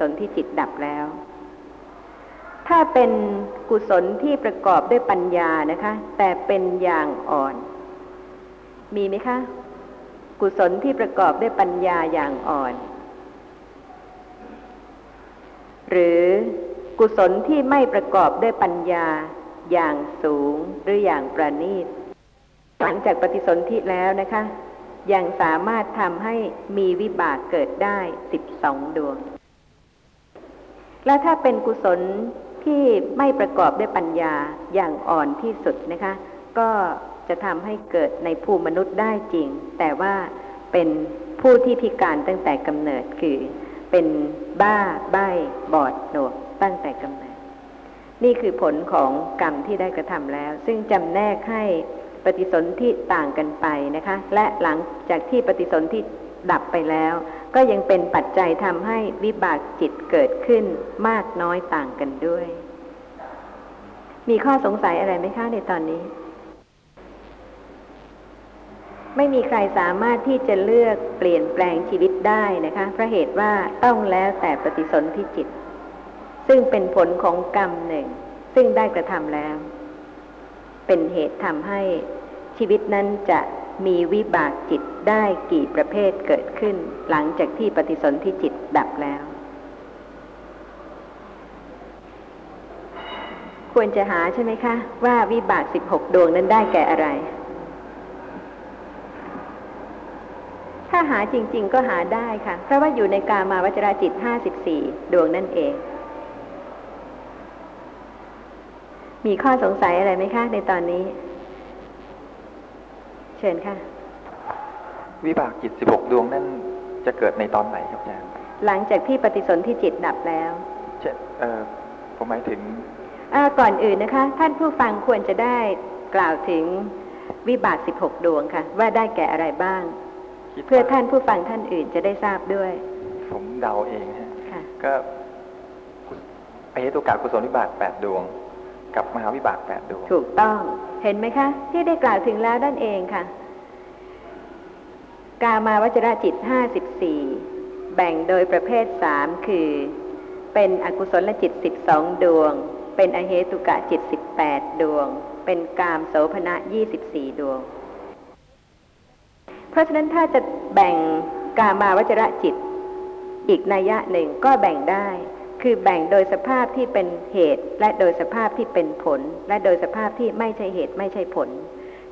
สนธิจิตดับแล้ว ถ้าเป็นกุศลที่ประกอบด้วยปัญญานะคะ แต่เป็นอย่างอ่อน มีไหมคะ กุศลที่ประกอบด้วยปัญญาอย่างอ่อน หรือกุศลที่ไม่ประกอบด้วยปัญญาอย่างสูงหรืออย่างประณีตหลังจากปฏิสนธิแล้วนะคะ ยังสามารถทำให้มีวิบากเกิดได้สิบสองดวง และถ้าเป็นกุศลที่ไม่ประกอบด้วยปัญญาอย่างอ่อนที่สุดนะคะ ก็จะทำให้เกิดในภูมิมนุษย์ได้จริง แต่ว่าเป็นผู้ที่พิการตั้งแต่กำเนิดคือ เป็นบ้าใบ้บอดหนวกตั้งแต่กำเนิด นี่คือผลของกรรมที่ได้กระทำแล้ว ซึ่งจำแนกให้ปฏิสนธิต่างกันไปนะคะ และหลังจากที่ปฏิสนธิดับไปแล้ว ก็ยังเป็นปัจจัยทำให้วิบากจิตเกิดขึ้นมากน้อยต่างกันด้วย มีข้อสงสัยอะไรไหมคะในตอนนี้ ไม่มีใครสามารถที่จะเลือกเปลี่ยนแปลงชีวิตได้นะคะเพราะเหตุว่าต้องแล้วแต่ปฏิสนธิจิต ซึ่งเป็นผลของกรรมหนึ่ง ซึ่งได้กระทำแล้ว เป็นเหตุทำให้ชีวิตนั้นจะ มีวิบากจิตได้กี่ประเภทเกิดขึ้น หลังจากที่ปฏิสนธิจิตดับแล้ว ควรจะหาใช่ไหมคะ ว่าวิบากสิบหกดวงนั้นได้แก่อะไร ถ้าหาจริง ๆ ก็หาได้ค่ะ เพราะว่าอยู่ในกามาวจราจิตห้าสิบสี่ดวงนั่นเอง มีข้อสงสัยอะไรไหมคะในตอนนี้ เชิญค่ะ วิบากจิตสิบหกดวงนั่นจะเกิดในตอนไหนครับอาจารย์หลังจากที่ปฏิสนธิจิตดับแล้วเช่นเออผมหมายถึงอ่าก่อนอื่นนะคะ ท่านผู้ฟังควรจะได้กล่าวถึงวิบากสิบหกดวงค่ะ ว่าได้แก่อะไรบ้างคิดเพื่อว่ท่านผู้ฟังท่านอื่นจะได้ทราบด้วย ผมเดาเองฮะค่ะก็กุศอเหตุกากุศลวิบากแปดดวง กับมหาวิบากแปดดวง ถูกต้อง เห็นไหมคะ ที่ได้กล่าวถึงแล้วนั่นเองค่ะ กามาวจรจิตห้าสิบสี่แบ่งโดยประเภทสามคือ เป็นอกุศลจิตสิบสองดวง เป็นอเหตุกะจิตสิบแปดดวง เป็นกามโสภณะยี่สิบสี่ดวง เพราะฉะนั้นถ้าจะแบ่งกามาวจรจิต อีกนัยยะหนึ่งก็แบ่งได้ คือแบ่งโดยสภาพที่เป็นเหตุ และโดยสภาพที่เป็นผล และโดยสภาพที่ไม่ใช่เหตุไม่ใช่ผล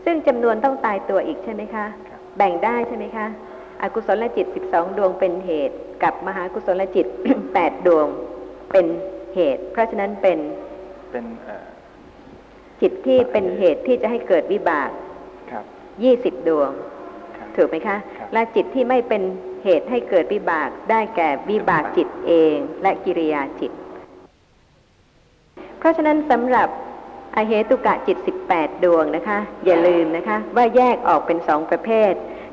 ซึ่งจำนวนต้องตายตัวอีกใช่ไหมคะ แบ่งได้ใช่ไหมคะ อกุศลจิต 12 ดวงเป็นเหตุ กับมหากุศลจิต 8 ดวงเป็นเหตุ เพราะฉะนั้นเป็นเป็นเอ่อจิตที่เป็นเหตุที่จะให้เกิดวิบากครับ20ดวงครับถูกไหมคะครับและจิตที่ไม่เป็น เหตุให้เกิดวิบากได้แก่วิบากจิตเองและกิริยาจิต เพราะฉะนั้นสำหรับอเหตุกะจิต 18 ดวงนะคะ อย่าลืมนะคะ ว่าแยกออกเป็นสองประเภท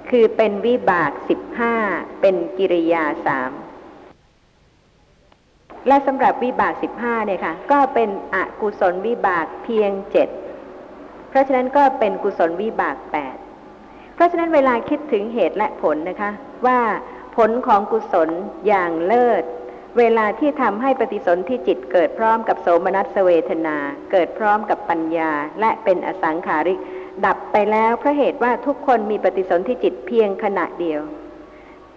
คือเป็นวิบาก 15 เป็นกิริยาสามและสำหรับวิบาก 15 เนี่ยค่ะ ก็เป็นอกุศลวิบากเพียง 7 เพราะฉะนั้นก็เป็นกุศลวิบาก 8 เพราะฉะนั้นเวลาคิดถึงเหตุและผลนะคะ ว่าผลของกุศลอย่างเลิศ เวลาที่ทำให้ปฏิสนธิจิตเกิดพร้อมกับโสมนัสเวทนา เกิดพร้อมกับปัญญา และเป็นอสังขาริก ดับไปแล้วเพราะเหตุว่าทุกคนมีปฏิสนธิจิตเพียงขณะเดียว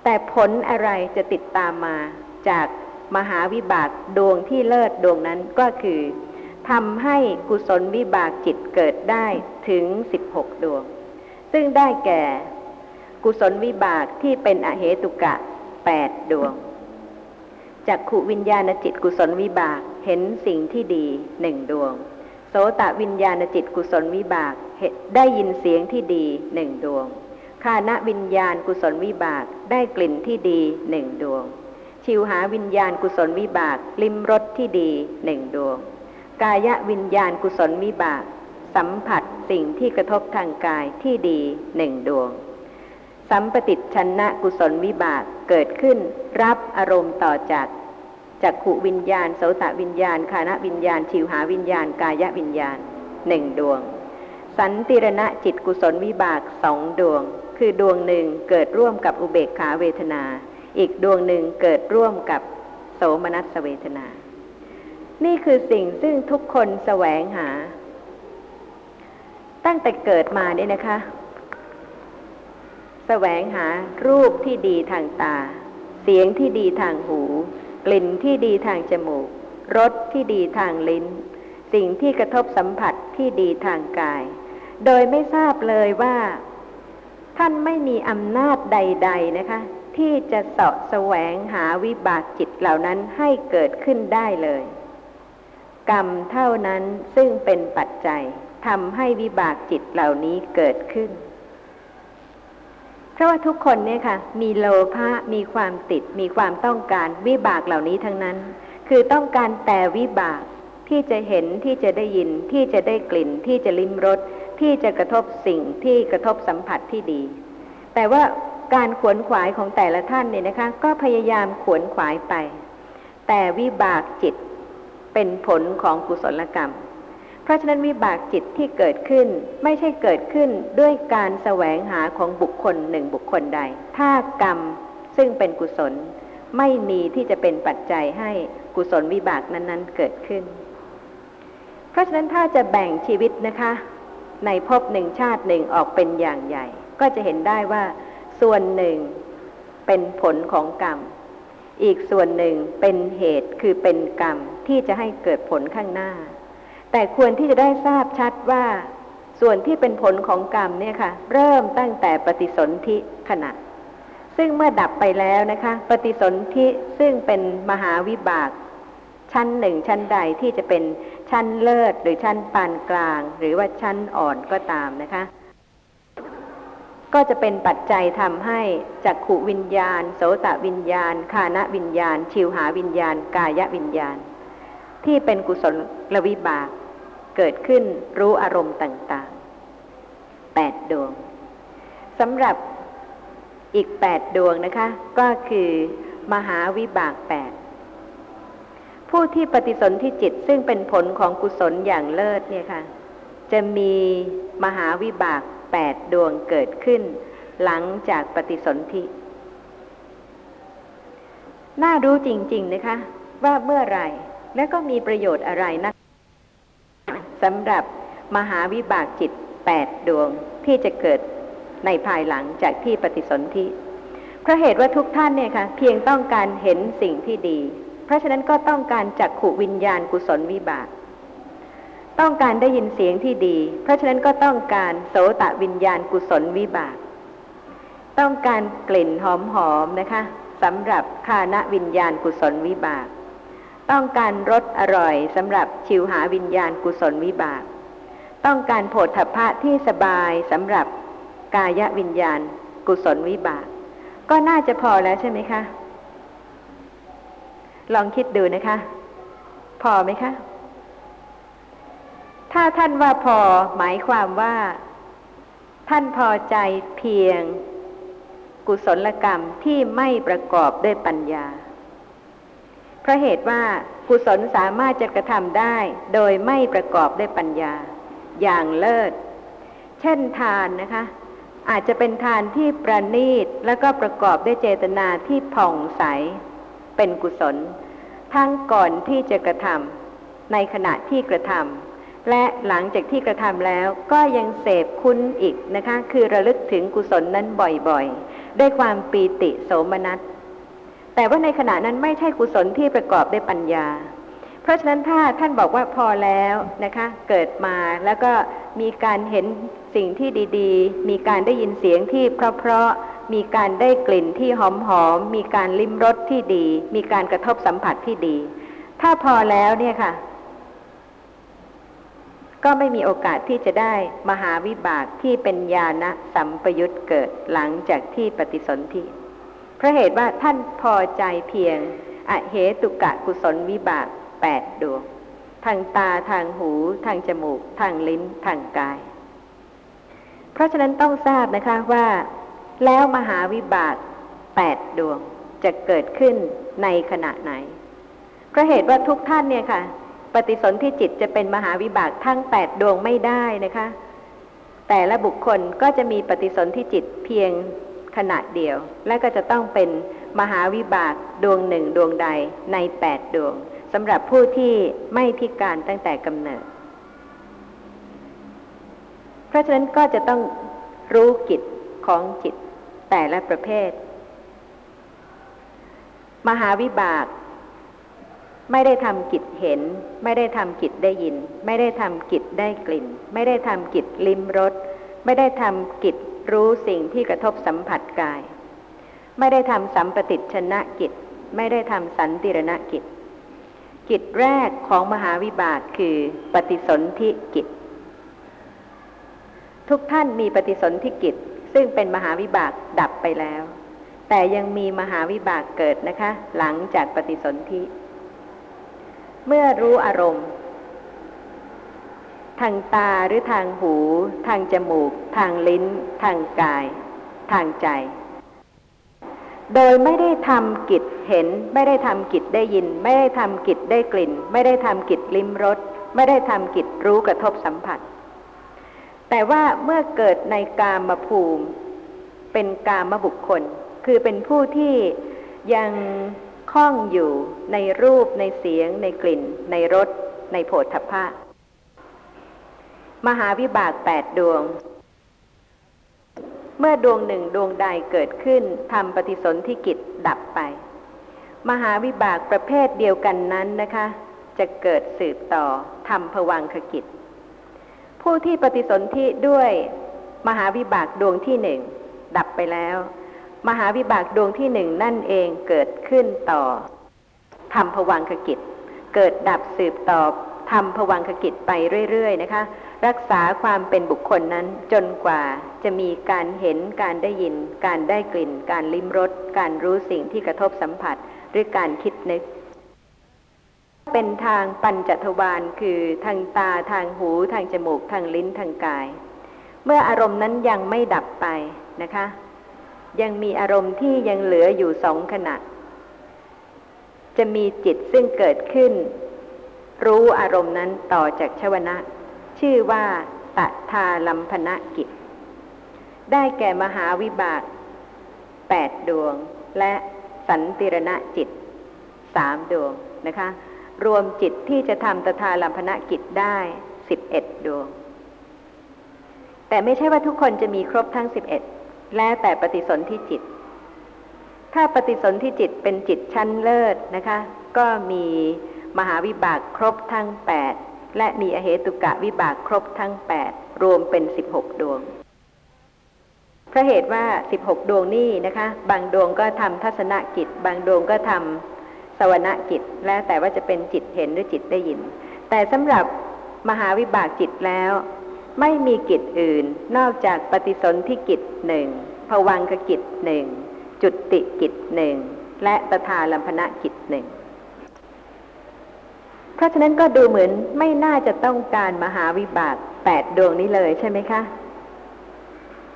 แต่ผลอะไรจะติดตามมาจากมหาวิบากดวงที่เลิศดวงนั้นก็คือทำให้กุศลวิบากจิตเกิดได้ถึง 16 ดวง ซึ่งได้แก่ กุศลวิบากที่เป็นอเหตุกะ8ดดวงจากขุวิญญาณจิตกุศลวิบากเห็นสิ่งที่ดีหนึ่งดวง โสตวิญญาณจิตกุศลวิบากเห็นได้ยินเสียงที่ดีหนึ่งดวงคานวิญญาณกุศลวิบากได้กลิ่นที่ดีหนึ่งดวง ชิวหาวิญญาณกุศลวิบากลิมรสที่ดีหนึ่งดวง กายวิญญาณกุศลวิบาก สัมผัสสิ่งที่กระทบทางกายที่ดีหนึ่งดวง สัมปติชนะกุศลวิบากเกิดขึ้น รับอารมณ์ต่อจากจากขุวิญญาณโสตวิญญาณคานวิญญาณ ชิวหาวิญญาณ กายวิญญาณหนึ่งดวง สันติรณะจิตกุศลวิบากสองดวง คือดวงหนึ่งเกิดร่วมกับอุเบกขาเวทนา อีกดวงหนึ่งเกิดร่วมกับโสมนัสเวทนา นี่คือสิ่งซึ่งทุกคนแสวงหา ตั้งแต่เกิดมาเนี่ยนะคะ แสวงหารูปที่ดีทางตา เสียงที่ดีทางหู กลิ่นที่ดีทางจมูก รสที่ดีทางลิ้น สิ่งที่กระทบสัมผัสที่ดีทางกาย โดยไม่ทราบเลยว่า ท่านไม่มีอำนาจใด ๆนะคะ ที่จะเสาะแสวงหาวิบากจิตเหล่านั้นให้เกิดขึ้นได้เลย กรรมเท่านั้นซึ่งเป็นปัจจัยทำให้วิบากจิตเหล่านี้เกิดขึ้น เพราะว่าทุกคนเนี่ยค่ะ มีโลภะมีความติด มีความต้องการวิบากเหล่านี้ทั้งนั้น คือต้องการแต่วิบากที่จะเห็นที่จะได้ยินที่จะได้กลิ่น ที่จะลิ้มรสที่จะกระทบสิ่งที่กระทบสัมผัสที่ดี แต่ว่าการขวนขวายของแต่ละท่านเนี่ยนะคะ ก็พยายามขวนขวายไป แต่วิบากจิตเป็นผลของกุศลกรรม ราะฉะนั้นวิบากจิตที่เกิดขึ้นไม่ใช่เกิดขึ้นด้วยการแสวงหาของบุคคลหนึ่งบุคคลใด ถ้ากรรมซึ่งเป็นกุศล ไม่มีที่จะเป็นปัจจัยให้กุศลวิบากนั้น ๆ เกิดขึ้น เพราะฉะนั้นถ้าจะแบ่งชีวิตนะคะ ในภพหนึ่งชาติหนึ่งออกเป็นอย่างใหญ่ ก็จะเห็นได้ว่า ส่วนหนึ่งเป็นผลของกรรม อีกส่วนหนึ่งเป็นเหตุคือเป็นกรรมที่จะให้เกิดผลข้างหน้า แต่ควรที่จะได้ทราบชัดว่า ส่วนที่เป็นผลของกรรมเนี่ยค่ะ เริ่มตั้งแต่ปฏิสนธิขณะ ซึ่งเมื่อดับไปแล้วนะคะ ปฏิสนธิซึ่งเป็นมหาวิบาก ชั้นหนึ่งชั้นใดที่จะเป็นชั้นเลิศหรือชั้นปานกลาง หรือว่าชั้นอ่อนก็ตามนะคะ ก็จะเป็นปัจจัยทำให้จักขุวิญญาณ โสตวิญญาณ คานวิญญาณ ชิวหาวิญญาณ กายวิญญาณ ที่เป็นกุศลวิบาก เกิดขึ้นรู้อารมณ์ต่างๆแปดดวงสำหรับอีกแปดดวงนะคะ ก็คือมหาวิบากแปดผู้ที่ปฏิสนธิจิตซึ่งเป็นผลของกุศลอย่างเลิศเนี่ยค่ะ จะมีมหาวิบากแปดดวงเกิดขึ้น หลังจากปฏิสนธิ น่ารู้จริง ๆ นะคะ ว่าเมื่อไรและก็มีประโยชน์อะไรนะ สำหรับมหาวิบากจิตแปดดวงที่จะเกิดในภายหลังจากที่ปฏิสนธิเพราะเหตุว่าทุกท่านเนี่ยค่ะเพียงต้องการเห็นสิ่งที่ดี เพราะฉะนั้นก็ต้องการจักขุวิญญาณกุศลวิบาก ต้องการได้ยินเสียงที่ดี เพราะฉะนั้นก็ต้องการโสตะวิญญาณกุศลวิบาก ต้องการกลิ่นหอมๆนะคะสำหรับคานวิญญาณกุศลวิบาก ต้องการรสอร่อยสำหรับชิวหาวิญญาณกุศลวิบาก ต้องการโผฏฐพะที่สบายสำหรับกายวิญญาณกุศลวิบาก ก็น่าจะพอแล้วใช่ไหมคะ ลองคิดดูนะคะ พอไหมคะ ถ้าท่านว่าพอหมายความว่า ท่านพอใจเพียง กุศลกรรมที่ไม่ประกอบด้วยปัญญา ราะเหตุว่ากุศลสามารถจะกระทำได้ โดยไม่ประกอบด้วยปัญญา อย่างเลิศ เช่นทานนะคะ อาจจะเป็นทานที่ประณีตแล้วก็ประกอบด้วยเจตนาที่ผ่องใส เป็นกุศล ทั้งก่อนที่จะกระทำในขณะที่กระทำและหลังจากที่กระทำแล้วก็ยังเสพคุ้นอีกนะคะ คือระลึกถึงกุศลนั้นบ่อยๆ ด้วยความปีติโสมนัส แต่ว่าในขณะนั้นไม่ใช่กุศลที่ประกอบด้วยปัญญา เพราะฉะนั้นถ้าท่านบอกว่าพอแล้วนะคะ เกิดมาแล้วก็มีการเห็นสิ่งที่ดีๆ มีการได้ยินเสียงที่เพราะๆมีการได้กลิ่นที่หอมๆมีการลิ้มรสที่ดี มีการกระทบสัมผัสที่ดี ถ้าพอแล้วเนี่ยค่ะ ก็ไม่มีโอกาสที่จะได้มหาวิบากที่เป็นญาณสัมปยุตเกิดหลังจากที่ปฏิสนธิ เพราะเหตุว่าท่านพอใจเพียง อเหตุกะกุศลวิบากแปดดวง ทางตาทางหู ทางจมูก ทางลิ้นทางกาย เพราะฉะนั้นต้องทราบนะคะว่า แล้วมหาวิบากแปดดวงจะเกิดขึ้นในขณะไหนเพราะเหตุว่าทุกท่านเนี่ยค่ะ ปฏิสนธิจิตจะเป็นมหาวิบากทั้งแปดดวงไม่ได้นะคะ แต่ละบุคคลก็จะมีปฏิสนธิจิตเพียง ขณะเดียว และก็จะต้องเป็นมหาวิบากดวงหนึ่งดวงใดในแปดดวงสำหรับผู้ที่ไม่พิการตั้งแต่กำเนิด เพราะฉะนั้นก็จะต้องรู้กิจของจิตแต่ละประเภท มหาวิบาก ไม่ได้ทำกิจเห็น ไม่ได้ทำกิจได้ยิน ไม่ได้ทำกิจได้กลิ่น ไม่ได้ทำกิจลิ้มรสไม่ได้ทำกิจ รู้สิ่งที่กระทบสัมผัสกาย ไม่ได้ทำสัมปติชนะกิจ ไม่ได้ทำสันติรณกิจ กิจแรกของมหาวิบากคือปฏิสนธิกิจ ทุกท่านมีปฏิสนธิกิจ ซึ่งเป็นมหาวิบากดับไปแล้ว แต่ยังมีมหาวิบากเกิดนะคะ หลังจากปฏิสนธิ เมื่อรู้อารมณ์ ทางตาหรือทางหู ทางจมูก ทางลิ้น ทางกาย ทางใจ โดยไม่ได้ทำกิจเห็น ไม่ได้ทำกิจได้ยิน ไม่ได้ทำกิจได้กลิ่น ไม่ได้ทำกิจลิ้มรสไม่ได้ทำกิจรู้กระทบสัมผัส แต่ว่าเมื่อเกิดในกามภูมิ เป็นกามบุคคล คือเป็นผู้ที่ยังคล้องอยู่ในรูปในเสียง ในกลิ่น ในรสในโผฏฐัพพะ มหาวิบากแปดดวง เมื่อดวงหนึ่งดวงใดเกิดขึ้นทำปฏิสนธิกิจดับไป มหาวิบากประเภทเดียวกันนั้นนะคะ จะเกิดสืบต่อทำผวังคกิจ ผู้ที่ปฏิสนธิด้วยมหาวิบากดวงที่หนึ่งดับไปแล้ว มหาวิบากดวงที่หนึ่งนั่นเองเกิดขึ้นต่อทำผวังคกิจ เกิดดับสืบต่อทำผวังคกิจไปเรื่อยๆนะคะ รักษาความเป็นบุคคลนั้นจนกว่าจะมีการเห็นการได้ยิน การได้กลิ่น การลิ้มรส การรู้สิ่งที่กระทบสัมผัส หรือการคิดนึก เป็นทางปัญจทวารคือทางตาทางหูทางจมูกทางลิ้นทางกาย เมื่ออารมณ์นั้นยังไม่ดับไปนะคะ ยังมีอารมณ์ที่ยังเหลืออยู่สองขณะ จะมีจิตซึ่งเกิดขึ้น รู้อารมณ์นั้นต่อจากชวนะ ชื่อว่าตทาลัมพนะกิจ ได้แก่มหาวิบากแปดดวง และสันติรณะจิตสามดวงนะคะ รวมจิตที่จะทำตถาลัมพนะกิจได้สิบเอ็ดดวง แต่ไม่ใช่ว่าทุกคนจะมีครบทั้งสิบเอ็ดแล้วแต่ปฏิสนธิจิต ถ้าปฏิสนธิจิตเป็นจิตชั้นเลิศนะคะ ก็มีมหาวิบากครบทั้งแปด และมีอเหตุกะวิบากครบทั้งแปดรวมเป็นสิบหกดวง พระเหตุว่าสิบหกดวงนี้นะคะ บางดวงก็ทำทัศนกิจ บางดวงก็ทำสวรกิจ แล้วแต่ว่าจะเป็นจิตเห็นหรือจิตได้ยิน แต่สำหรับมหาวิบากจิตแล้ว ไม่มีกิจอื่น นอกจากปฏิสนธิกิจหนึ่งภวังคกิจหนึ่งจุติกิจหนึ่งและตถาลัมพนะกิจหนึ่ง เพราะฉะนั้นก็ดูเหมือนไม่น่าจะต้องการมหาวิบากแปดดวงนี้เลยใช่ไหมคะ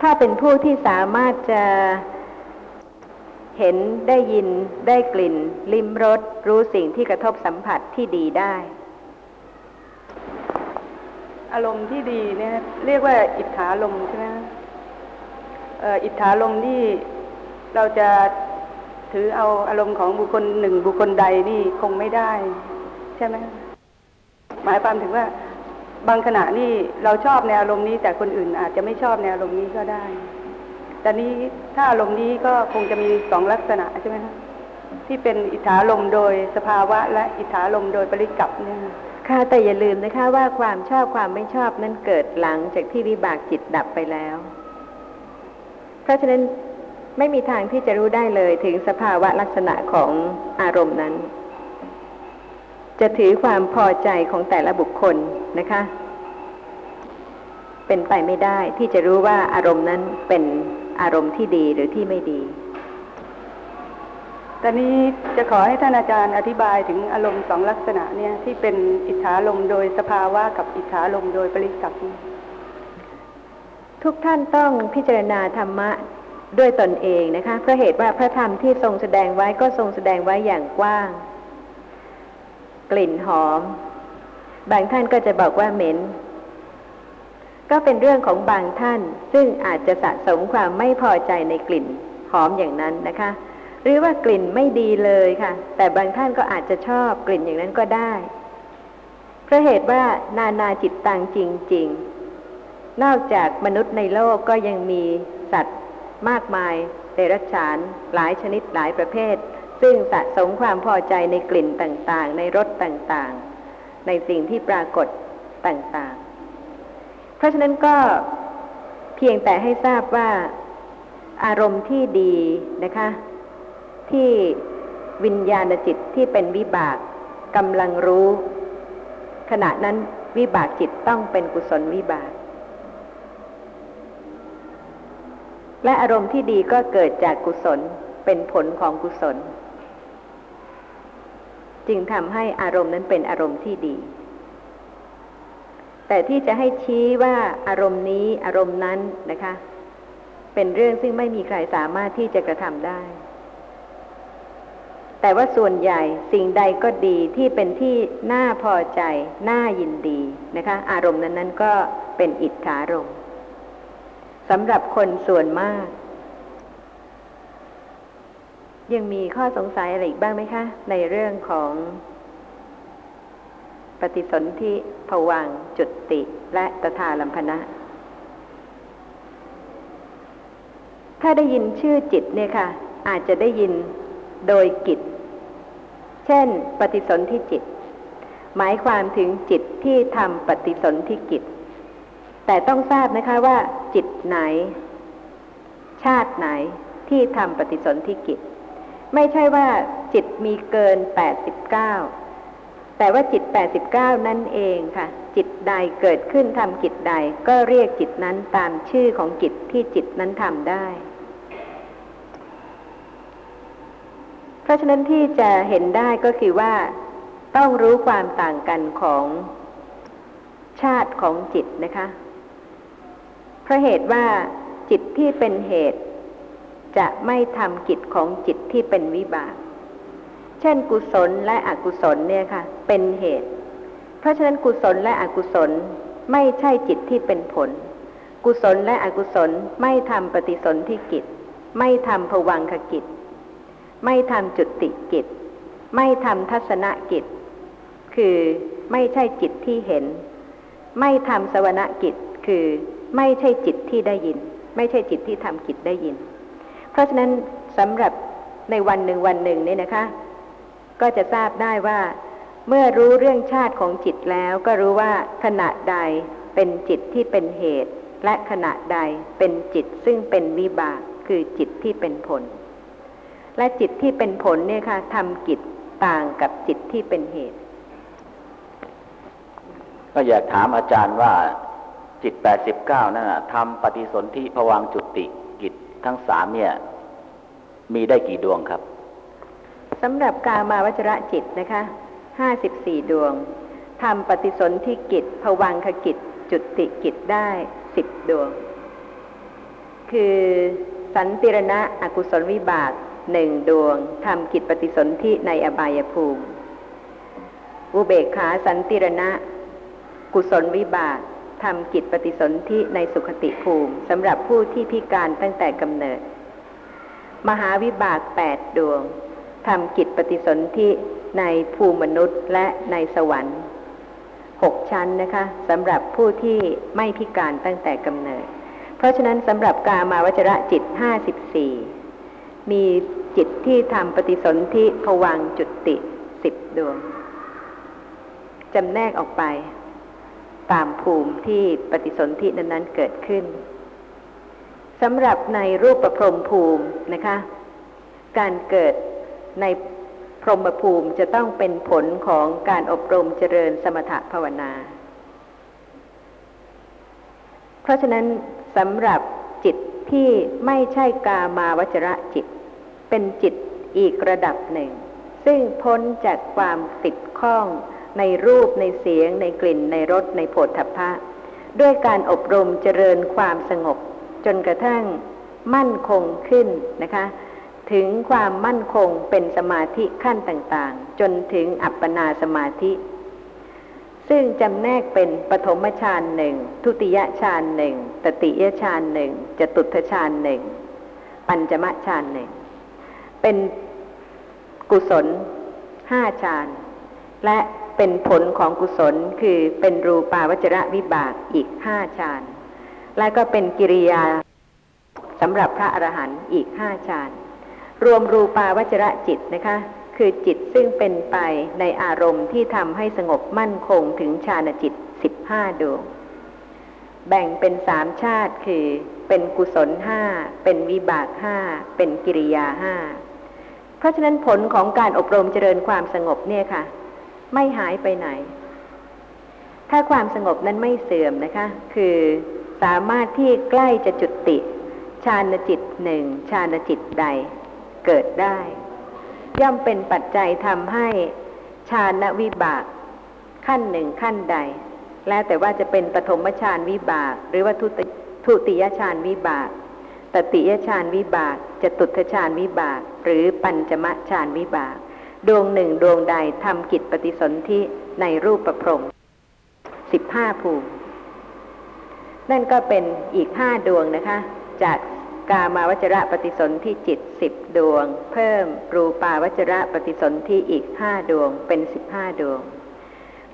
ถ้าเป็นผู้ที่สามารถจะเห็นได้ยินได้กลิ่น ลิ้มรสรู้สิ่งที่กระทบสัมผัสที่ดีได้ อารมณ์ที่ดีเนี่ยเรียกว่าอิทธาลมใช่ไหมอิทธาลมณ์นี่เราจะถือเอาอารมณ์ของบุคคลหนึ่งบุคคลใดนี่คงไม่ได้ ช่ไหมหมายความถึงว่า บางขณะนี่เราชอบในอารมณ์นี้ แต่คนอื่นอาจจะไม่ชอบในอารมณ์นี้ก็ได้แต่นี้ถ้าอารมณ์นี้ก็คงจะมีสองลักษณะใช่ไหมคะที่เป็นอิทธาลมโดยสภาวะ และอิทธาลมโดยปริกับเนี่ยค่ะแต่อย่าลืมนะคะว่าความชอบความไม่ชอบนั้นเกิดหลังจากที่วิบากจิตดับไปแล้ว เพราะฉะนั้นไม่มีทางที่จะรู้ได้เลยถึงสภาวะลักษณะของอารมณ์นั้น จะถือความพอใจของแต่ละบุคคลนะคะ เป็นไปไม่ได้ที่จะรู้ว่าอารมณ์นั้นเป็นอารมณ์ที่ดีหรือที่ไม่ดีตอนนี้จะขอให้ท่านอาจารย์อธิบายถึงอารมณ์สองลักษณะเนี่ยที่เป็นอิทธาลมโดยสภาวะกับอิทธาลมโดยปริกับเนี่ยทุกท่านต้องพิจารณาธรรมะด้วยตนเองนะคะเพราะเหตุว่าพระธรรมที่ทรงแสดงไว้ก็ทรงแสดงไว้อย่างกว้าง กลิ่นหอม บางท่านก็จะบอกว่าเหม็น ก็เป็นเรื่องของบางท่าน ซึ่งอาจจะสะสมความไม่พอใจในกลิ่นหอมอย่างนั้นนะคะ หรือว่ากลิ่นไม่ดีเลยค่ะ แต่บางท่านก็อาจจะชอบกลิ่นอย่างนั้นก็ได้เพราะเหตุว่านานาจิตตังจริง ๆ นอกจากมนุษย์ในโลกก็ยังมีสัตว์มากมายเดรัจฉานหลายชนิดหลายประเภท ซึ่งสะสมความพอใจในกลิ่นต่างๆ ในรสต่างๆ ในสิ่งที่ปรากฏต่างๆ เพราะฉะนั้นก็เพียงแต่ให้ทราบว่าอารมณ์ที่ดีนะคะ ที่วิญญาณจิตที่เป็นวิบากกำลังรู้ ขณะนั้นวิบากจิตต้องเป็นกุศลวิบาก และอารมณ์ที่ดีก็เกิดจากกุศลเป็นผลของกุศล จึงทำให้อารมณ์นั้นเป็นอารมณ์ที่ดี แต่ที่จะให้ชี้ว่าอารมณ์นี้อารมณ์นั้นนะคะ เป็นเรื่องซึ่งไม่มีใครสามารถที่จะกระทำได้ แต่ว่าส่วนใหญ่สิ่งใดก็ดีที่เป็นที่น่าพอใจ น่ายินดีนะคะ อารมณ์นั้นๆก็เป็นอิทธารมณ์สำหรับคนส่วนมาก ยังมีข้อสงสัยอะไรอีกบ้างไหมคะ ในเรื่องของ ปฏิสนธิผวังจุติ และตถาลัมพนะ ถ้าได้ยินชื่อจิตเนี่ยค่ะ อาจจะได้ยินโดยกิจ เช่น ปฏิสนธิจิต หมายความถึงจิตที่ทำปฏิสนธิกิจ แต่ต้องทราบนะคะว่า จิตไหน ชาติไหนที่ทำปฏิสนธิกิจ ไม่ใช่ว่าจิตมีเกิน89แต่ว่าจิต89นั่นเองค่ะ จิตใดเกิดขึ้นทำกิจใด ก็เรียกจิตนั้นตามชื่อของจิตที่จิตนั้นทำได้ เพราะฉะนั้นที่จะเห็นได้ก็คือว่า ต้องรู้ความต่างกันของชาติของจิตนะคะ เพราะเหตุว่าจิตที่เป็นเหตุ จะไม่ทำกิจของจิตที่เป็นวิบาก เช่นกุศลและอกุศลเนี่ยค่ะ เป็นเหตุ เพราะฉะนั้นกุศลและอกุศลไม่ใช่จิตที่เป็นผล กุศลและอกุศลไม่ทำปฏิสนธิกิจ ไม่ทำภวังคกิจ ไม่ทำจุติกิจ ไม่ทำทัศนกิจ คือไม่ใช่จิตที่เห็น ไม่ทำสวนกิจ คือไม่ใช่จิตที่ได้ยิน ไม่ใช่จิตที่ทำกิจได้ยิน เพราะฉะนั้นสำหรับในวันหนึ่งวันหนึ่งเนี่ยนะคะ ก็จะทราบได้ว่า เมื่อรู้เรื่องชาติของจิตแล้วก็รู้ว่าขณะใดเป็นจิตที่เป็นเหตุ และขณะใดเป็นจิตซึ่งเป็นวิบากคือจิตที่เป็นผล และจิตที่เป็นผลเนี่ยค่ะทำกิจต่างกับจิตที่เป็นเหตุ ก็อยากถามอาจารย์ว่าจิต89นั่นนะทำปฏิสนธิภวังจุติ ทั้งสามเนี่ย มีได้กี่ดวงครับสำหรับกามาวจระจิตนะคะห้าสิบสี่ดวงทำปฏิสนธิกิจภวังคกิจ จุติกิจได้สิบดวง คือสันติรณะอกุศลวิบากหนึ่งดวงทำกิจปฏิสนธิในอบายภูมิ อุเบกขาสันติรณะ กุศลวิบาก ทำกิจปฏิสนธิในสุขติภูมิสำหรับผู้ที่พิการตั้งแต่กำเนิด มหาวิบากแปดดวงทำกิจปฏิสนธิในภูมิมนุษย์และในสวรรค์หกชั้นนะคะสำหรับผู้ที่ไม่พิการตั้งแต่กำเนิด เพราะฉะนั้นสำหรับกามาวจระจิตห้าสิบสี่มีจิตที่ทำปฏิสนธิผวังจุติสิบดวงจำแนกออกไป ตามภูมิที่ปฏิสนธินั้นๆเกิดขึ้นสำหรับในรูปประพรมภูมินะคะ การเกิดในพรหมภูมิจะต้องเป็นผลของการอบรมเจริญสมถภาวนา เพราะฉะนั้นสำหรับจิตที่ไม่ใช่กามาวจระจิต เป็นจิตอีกระดับหนึ่ง ซึ่งพ้นจากความติดข้อง ในรูปในเสียง ในกลิ่น ในรสในโผฏฐัพพะ ด้วยการอบรมเจริญความสงบ จนกระทั่งมั่นคงขึ้นนะคะ ถึงความมั่นคงเป็นสมาธิขั้นต่างๆ จนถึงอัปปนาสมาธิ ซึ่งจำแนกเป็นปฐมฌานหนึ่งทุติยฌานหนึ่งตติยฌานหนึ่งจตุตฌานหนึ่งปัญจมฌานหนึ่งเป็นกุศลห้าฌานและ เป็นผลของกุศลคือเป็นรูปาวจระวิบากอีกห้าฌานและก็เป็นกิริยาสำหรับพระอรหันต์อีกห้าฌานรวมรูปาวจระจิตนะคะ คือจิตซึ่งเป็นไปในอารมณ์ที่ทำให้สงบมั่นคงถึงฌานจิตสิบห้าดวง แบ่งเป็นสามชาติคือเป็นกุศลห้าเป็นวิบากห้าเป็นกิริยาห้าเพราะฉะนั้นผลของการอบรมเจริญความสงบเนี่ยค่ะ ไม่หายไปไหน ถ้าความสงบนั้นไม่เสื่อมนะคะ คือสามารถที่ใกล้จะจุดติฌานจิตหนึ่งฌานจิตใดเกิดได้ ย่อมเป็นปัจจัยทำให้ฌานวิบาก ขั้นหนึ่งขั้นใด แล้วแต่ว่าจะเป็นปฐมฌานวิบาก หรือว่าทุติทุติยฌานวิบาก ตติยฌานวิบากจตุตฌานวิบาก หรือปัญจมฌานวิบาก ดวงหนึ่งดวงใดทำกิจปฏิสนธิในรูปประพรมสิบห้าภูมิ นั่นก็เป็นอีกห้าดวงนะคะ จากกามาวจระปฏิสนธิจิตสิบดวง เพิ่มรูปาวจระปฏิสนธิอีกห้าดวงเป็นสิบห้าดวง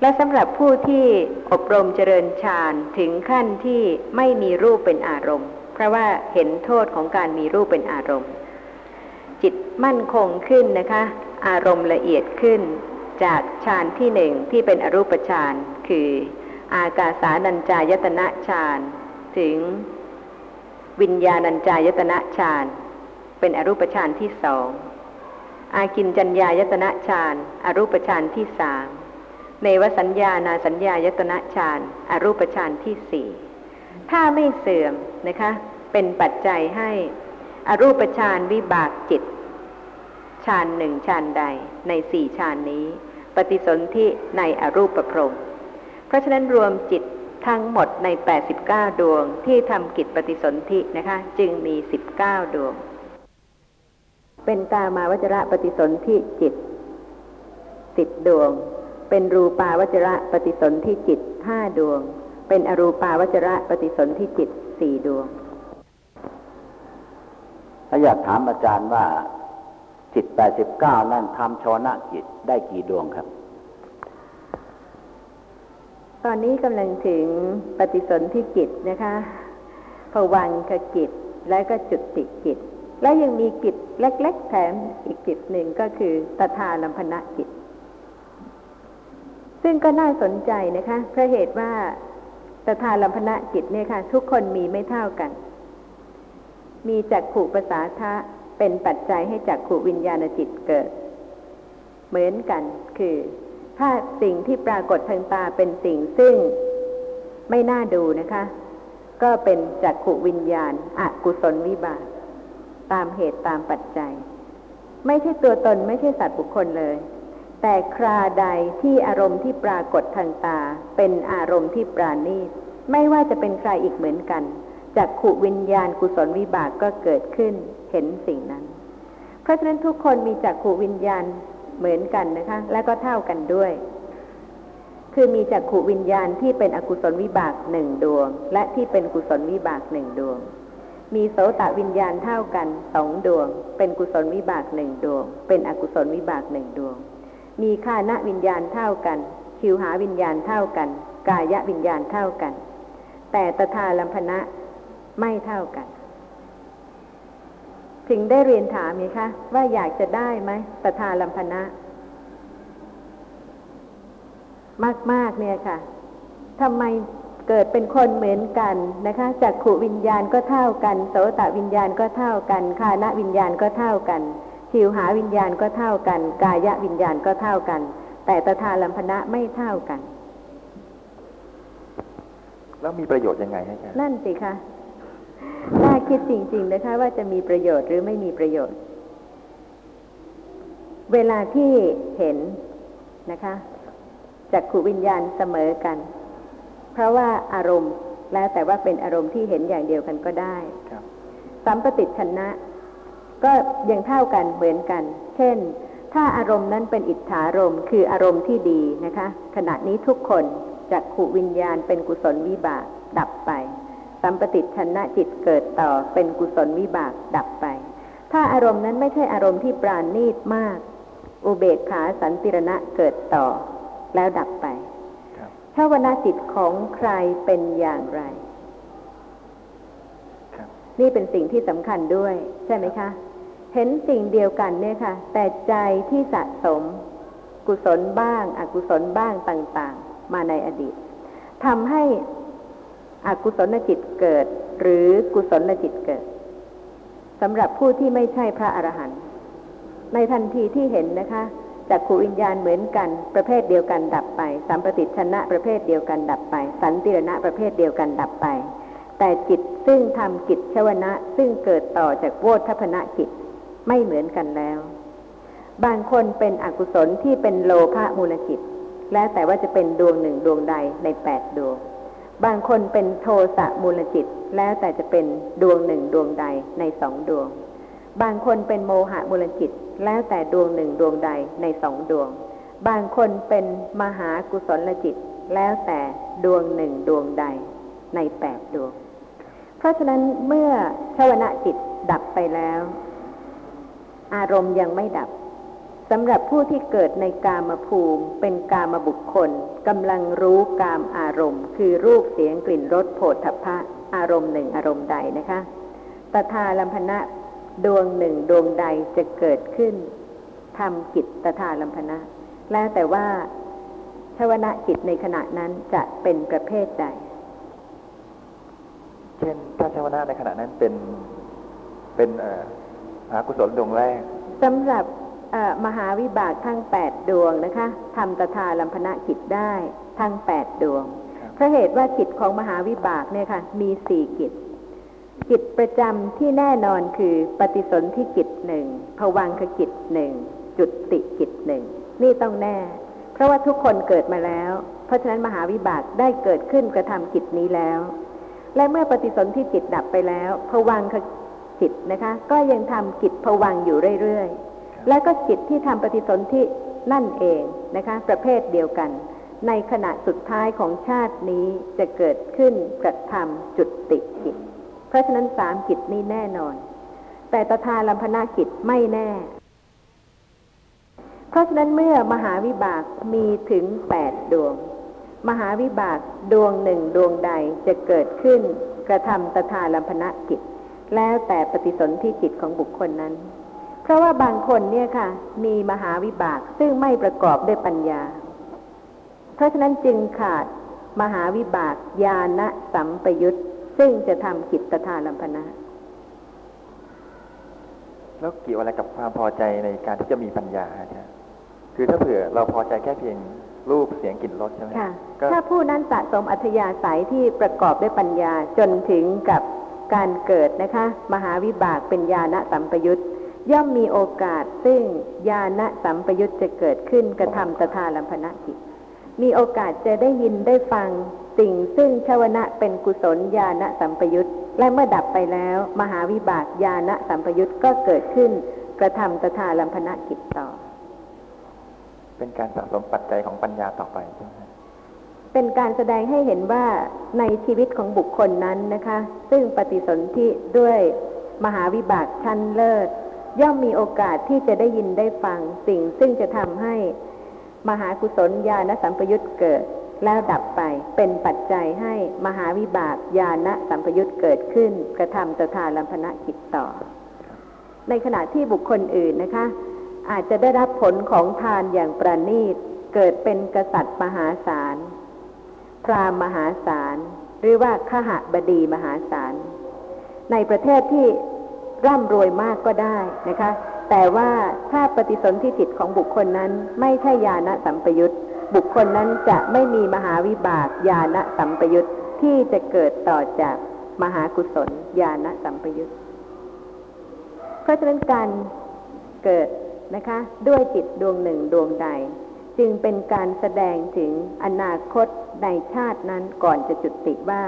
และสำหรับผู้ที่อบรมเจริญฌานถึงขั้นที่ไม่มีรูปเป็นอารมณ์ เพราะว่าเห็นโทษของการมีรูปเป็นอารมณ์ จิตมั่นคงขึ้นนะคะ อารมณ์ละเอียดขึ้น จากฌานที่หนึ่งที่เป็นอรูปฌานคือ อากาสานัญจายตนะฌานถึง วิญญาณัญจายตนะฌานเป็นอรูปฌานที่สองอากินจัญญายตนะฌานอรูปฌานที่สามเนวสัญญานาสัญญายตนะฌานอรูปฌานที่สี่ถ้าไม่เสื่อมนะคะ เป็นปัจจัยให้อรูปฌานวิบากจิต ฌานหนึ่งฌานใดในสี่ฌานนี้ ปฏิสนธิในอรูปพรหมเพราะฉะนั้นรวมจิตทั้งหมดใน 89 ดวงที่ทำกิจปฏิสนธินะคะ จึงมี 19 ดวง เป็นกามาวจระปฏิสนธิจิตสิบดวง เป็นรูปาวจระปฏิสนธิจิตห้าดวง เป็นอรูปาวจระปฏิสนธิจิตสี่ดวงถ้าอยากถามอาจารย์ว่า จิต89นั่นทำชวนะจิตได้กี่ดวงครับ ตอนนี้กำลังถึงปฏิสนธิจิตนะคะภวังคกิจและก็จุติกิจและยังมีกิจเล็ก ๆ แถมอีกกิจหนึ่งก็คือตถาลัมพนะกิจซึ่งก็น่าสนใจนะคะเพราะเหตุว่าตถาลัมพนะจิตเนี่ยค่ะ ทุกคนมีไม่เท่ากัน มีจักขู่ภาษาทะ เป็นปัจจัยให้จักขูวิญญาณจิตเกิด เหมือนกันคือ ถ้าสิ่งที่ปรากฏทางตาเป็นสิ่งซึ่งไม่น่าดูนะคะ ก็เป็นจักขุวิญญาณอกุศลวิบากตามเหตุตามปัจจัย ไม่ใช่ตัวตนไม่ใช่สัตว์บุคคลเลย แต่คราใดที่อารมณ์ที่ปรากฏทางตา เป็นอารมณ์ที่ปราณีตไม่ว่าจะเป็นใครอีกเหมือนกัน จักขุวิญญาณกุศลวิบากก็เกิดขึ้นเห็นสิ่งนั้น เพราะฉะนั้นทุกคนมีจักขุวิญญาณเหมือนกันนะคะ และก็เท่ากันด้วย คือมีจักขุวิญญาณที่เป็นอกุศลวิบากหนึ่งดวง และที่เป็นกุศลวิบากหนึ่งดวง มีโสตวิญญาณเท่ากันสองดวง เป็นกุศลวิบากหนึ่งดวง เป็นอกุศลวิบากหนึ่งดวง มีคานะวิญญาณเท่ากันคิวหาวิญญาณเท่ากัน กายวิญญาณเท่ากัน แต่ตถาลัมพนะ ไม่เท่ากัน ถึงได้เรียนถามไหมคะ ว่าอยากจะได้ไหมตถาลัมพนะ มาก ๆ เนี่ยค่ะทำไมเกิดเป็นคนเหมือนกันนะคะจักขุวิญญาณก็เท่ากัน โสตวิญญาณก็เท่ากันคานะวิญญาณก็เท่ากันชิวหาวิญญาณก็เท่ากัน กายวิญญาณก็เท่ากัน แต่ตถาลัมพนะไม่เท่ากัน แล้วมีประโยชน์ยังไงให้อาจารย์นั่นสิคะ น่าคิดจริง ๆ นะคะ ว่าจะมีประโยชน์หรือไม่มีประโยชน์ เวลาที่เห็นนะคะจักขุวิญญาณเสมอกัน เพราะว่าอารมณ์แล้วแต่ว่าเป็นอารมณ์ที่เห็นอย่างเดียวกันก็ได้ครับสัมปติชนะ ก็ยังเท่ากันเหมือนกัน เช่น ถ้าอารมณ์นั้นเป็นอิทธารมณ์คืออารมณ์ที่ดีนะคะ ขณะนี้ทุกคนจักขุวิญญาณเป็นกุศลวิบากดับไป สัมปติชนะจิตเกิดต่อเป็นกุศลวิบากดับไป ถ้าอารมณ์นั้นไม่ใช่อารมณ์ที่ปราณีตมาก อุเบกขาสันติรณะเกิดต่อแล้วดับไปครับถ้าวนาจิตของใครเป็นอย่างไรครับนี่เป็นสิ่งที่สำคัญด้วย ใช่ไหมคะ เห็นสิ่งเดียวกันเนี่ยค่ะ แต่ใจที่สะสม กุศลบ้าง อกุศลบ้างต่าง ๆ มาในอดีตทำให้ อกุศลจิตเกิด หรือกุศลจิตเกิดสำหรับผู้ที่ไม่ใช่พระอรหันต์ในทันทีที่เห็นนะคะจากขูวิญญาณเหมือนกันประเภทเดียวกันดับไปสัมปติชนะประเภทเดียวกันดับไป สันติรณะประเภทเดียวกันดับไป แต่จิตซึ่งทำกิจชวนะซึ่งเกิดต่อจากโวทัพนะจิตไม่เหมือนกันแล้ว บางคนเป็นอกุศลที่เป็นโลภะมูลจิต แล้วแต่ว่าจะเป็นดวงหนึ่งดวงใดในแปดดวง บางคนเป็นโทสะมูลจิต แล้วแต่จะเป็นดวงหนึ่งดวงใดในสองดวง บางคนเป็นโมหะมูลจิต แล้วแต่ดวงหนึ่งดวงใดในสองดวง บางคนเป็นมหากุศลจิต แล้วแต่ดวงหนึ่งดวงใดในแปดดวง เพราะฉะนั้นเมื่อชวนะจิตดับไปแล้ว อารมณ์ยังไม่ดับ สำหรับผู้ที่เกิดในกามภูมิ เป็นกามบุคคลกำลังรู้กามอารมณ์ คือรูปเสียงกลิ่นรสโผฏฐัพพะอารมณ์หนึ่งอารมณ์ใดนะคะตถาลัมพนะดวงหนึ่งดวงใดจะเกิดขึ้นทำกิจตถาลัมพนะ แล้วแต่ว่าชวนะจิตในขณะนั้นจะเป็นประเภทใด เช่นถ้าชาวนาในขณะนั้นเป็นเป็นเอ่อมหากุศลดวงแรกสำหรับเอ่อ มหาวิบากทั้งแปดดวงนะคะทำตถาลัมพนะกิจได้ทั้งแปดดวงครับเพราะเหตุว่ากิจของมหาวิบากเนี่ยค่ะ มีสี่กิจ กิจประจำที่แน่นอนคือปฏิสนธิกิจหนึ่งภวังคกิจหนึ่งจุติกิจหนึ่งนี่ต้องแน่ เพราะว่าทุกคนเกิดมาแล้ว เพราะฉะนั้นมหาวิบากได้เกิดขึ้นกระทำกิจนี้แล้ว และเมื่อปฏิสนธิจิตดับไปแล้วภวังคจิตนะคะ ก็ยังทำกิจภวังค์อยู่เรื่อยๆ และก็จิตที่ทำปฏิสนธินั่นเองนะคะ ประเภทเดียวกัน ในขณะสุดท้ายของชาตินี้จะเกิดขึ้นกระทำจุดติกิจ เพราะฉะนั้นสามกิจนี้แน่นอน แต่ตถาลัมพนากิจไม่แน่ เพราะฉะนั้นเมื่อมหาวิบากมีถึงแปดดวง มหาวิบากดวงหนึ่งดวงใดจะเกิดขึ้นกระทำตถาลัมพนกิจ แล้วแต่ปฏิสนธิจิตของบุคคลนั้น ราะว่าบางคนเนี่ยค่ะ มีมหาวิบากซึ่งไม่ประกอบด้วยปัญญา เพราะฉะนั้นจึงขาดมหาวิบากญาณสัมปยุตซึ่งจะทำกิจตถาลัมพนะแล้วเกี่ยวอะไรกับความพอใจในการที่จะมีปัญญาฮะอาจารย์คือถ้าเผื่อเราพอใจแค่เพียงรูปเสียงกลิ่นรสใช่ไหมค่ะก็ถ้าผู้นั้นสะสมอัธยาศัยที่ประกอบด้วยปัญญาจนถึงกับการเกิดนะคะ มหาวิบากเป็นญาณสัมปยุต ย่อมมีโอกาสซึ่งญาณสัมปยุตจะเกิดขึ้นกระทำตถาลัมพนกิจ มีโอกาสจะได้ยินได้ฟังสิ่งซึ่งชาวนะเป็นกุศลญาณสัมปยุตและเมื่อดับไปแล้ว มหาวิบากญาณสัมปยุตก็เกิดขึ้น กระทำตถาลัมพนกิจต่อ เป็นการสะสมปัจจัยของปัญญาต่อไปใช่ไหมฮะเป็นการแสดงให้เห็นว่าในชีวิตของบุคคลนั้นนะคะ ซึ่งปฏิสนธิด้วยมหาวิบากชั้นเลิศ ย่อมมีโอกาสที่จะได้ยินได้ฟังสิ่งซึ่งจะทำให้มหากุศลญาณสัมปยุตเกิด แล้วดับไปเป็นปัจจัยให้มหาวิบากญาณสัมปยุตเกิดขึ้น กระทำตถาลัมพนกิจต่อ ในขณะที่บุคคลอื่นนะคะ อาจจะได้รับผลของทานอย่างประณีต เกิดเป็นกษัตริย์มหาศาล พราหมณ์มหาศาล หรือว่าขหบดีมหาศาลในประเทศที่ ร่ำรวยมากก็ได้นะคะ แต่ว่าถ้าปฏิสนธิจิตของบุคคลนั้นไม่ใช่ญาณสัมปยุตบุคคลนั้นจะไม่มีมหาวิบากญาณสัมปยุตที่จะเกิดต่อจากมหากุศลญาณสัมปยุตเพราะฉะนั้นการเกิดนะคะ ด้วยจิตดวงหนึ่งดวงใด จึงเป็นการแสดงถึงอนาคตในชาตินั้นก่อนจะจุติว่า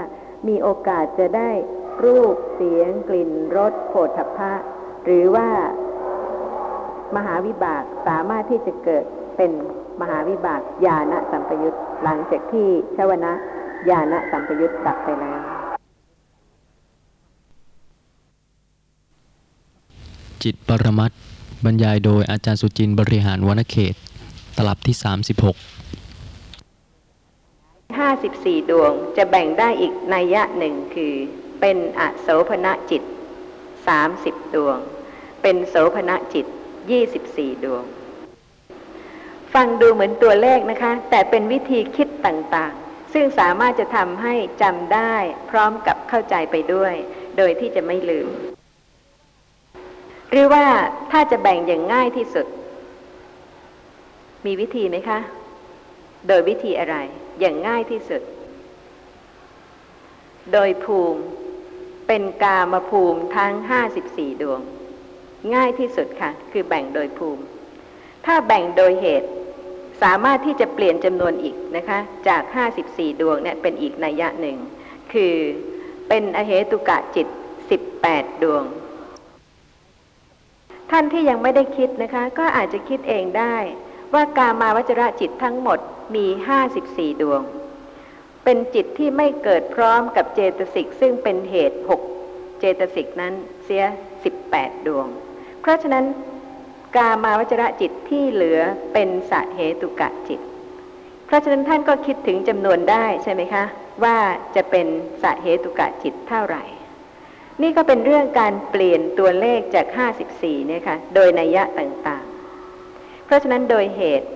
มีโอกาสจะได้ รูปเสียง กลิ่นรสโผฏฐัพพะ หรือว่ามหาวิบากสามารถที่จะเกิดเป็นมหาวิบากญาณสัมปยุตหลังจากที่ชวนะญาณสัมปยุตดับไปแล้ว จิตปรมัตถ์บรรยายโดยอาจารย์สุจินต์บริหารวนเขต ตลับที่ 36 54 ดวงจะแบ่งได้อีกนัยยะหนึ่งคือ เป็นอโสภณจิต30ดวง เป็นโสภณจิต24ดวง ฟังดูเหมือนตัวเลขนะคะ แต่เป็นวิธีคิดต่างๆ ซึ่งสามารถจะทำให้จำได้พร้อมกับเข้าใจไปด้วย โดยที่จะไม่ลืม หรือว่าถ้าจะแบ่งอย่างง่ายที่สุด มีวิธีไหมคะ โดยวิธีอะไรอย่างง่ายที่สุด โดยภูมิ เป็นกามภูมิทั้ง 54 ดวง ง่ายที่สุดค่ะ คือแบ่งโดยภูมิ ถ้าแบ่งโดยเหตุสามารถที่จะเปลี่ยนจำนวนอีกนะคะ จาก 54 ดวงเนี่ยเป็นอีกนัยยะหนึ่ง คือเป็นอเหตุกะจิต 18 ดวง ท่านที่ยังไม่ได้คิดนะคะ ก็อาจจะคิดเองได้ว่ากามาวจระจิตทั้งหมดมี 54 ดวง เป็นจิตที่ไม่เกิดพร้อมกับเจตสิกซึ่งเป็นเหตุ6เจตสิกนั้นเสีย18ดวง เพราะฉะนั้นกามาวจระจิตที่เหลือเป็นสะเหตุกะจิต เพราะฉะนั้นท่านก็คิดถึงจำนวนได้ใช่ไหมคะ ว่าจะเป็นสะเหตุกะจิตเท่าไหร่ นี่ก็เป็นเรื่องการเปลี่ยนตัวเลขจาก 54เนี่ยค่ะโดยนัยยะต่างๆ เพราะฉะนั้นโดยเหตุ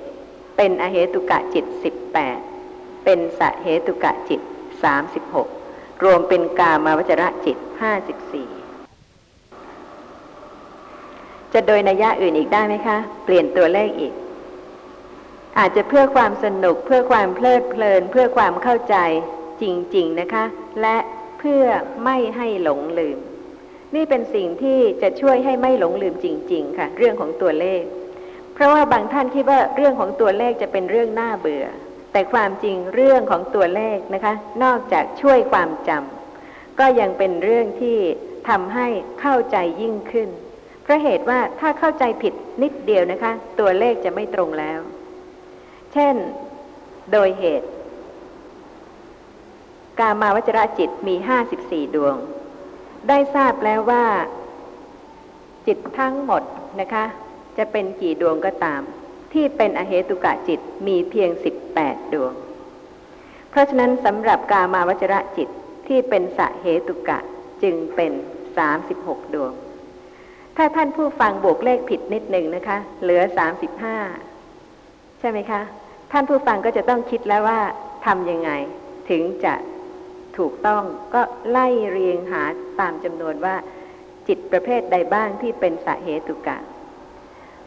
เป็นอเหตุกะจิต 18 เป็นสะเหตุกะจิต 36 รวมเป็นกามาวจระจิต 54 จะโดยนัยยะอื่นอีกได้ไหมคะ เปลี่ยนตัวเลขอีก อาจจะเพื่อความสนุกเพื่อความเพลิดเพลิน เพื่อความเข้าใจจริง ๆ นะคะ และเพื่อไม่ให้หลงลืม นี่เป็นสิ่งที่จะช่วยให้ไม่หลงลืมจริง ๆ ค่ะ เรื่องของตัวเลข เพราะว่าบางท่านคิดว่าเรื่องของตัวเลขจะเป็นเรื่องน่าเบื่อ แต่ความจริงเรื่องของตัวเลขนะคะ นอกจากช่วยความจำก็ยังเป็นเรื่องที่ทำให้เข้าใจยิ่งขึ้น เพราะเหตุว่าถ้าเข้าใจผิดนิดเดียวนะคะ ตัวเลขจะไม่ตรงแล้ว เช่น โดยเหตุ กามาวจระจิตมี54ดวง ได้ทราบแล้วว่า จิตทั้งหมดนะคะ จะเป็นกี่ดวงก็ตาม ที่เป็นอเหตุกะจิตมีเพียง18ดดวง เพราะฉะนั้นสำหรับกามาวจระจิตที่เป็นสะเหตุกะจึงเป็น36ดวง ถ้าท่านผู้ฟังบวกเลขผิดนิดหนึ่งนะคะ เหลือ35ใช่ไหมคะ ท่านผู้ฟังก็จะต้องคิดแล้วว่าทำยังไงถึงจะถูกต้องก็ไล่เรียงหาตามจำนวนว่าจิตประเภทใดบ้างที่เป็นสาเหตุกะ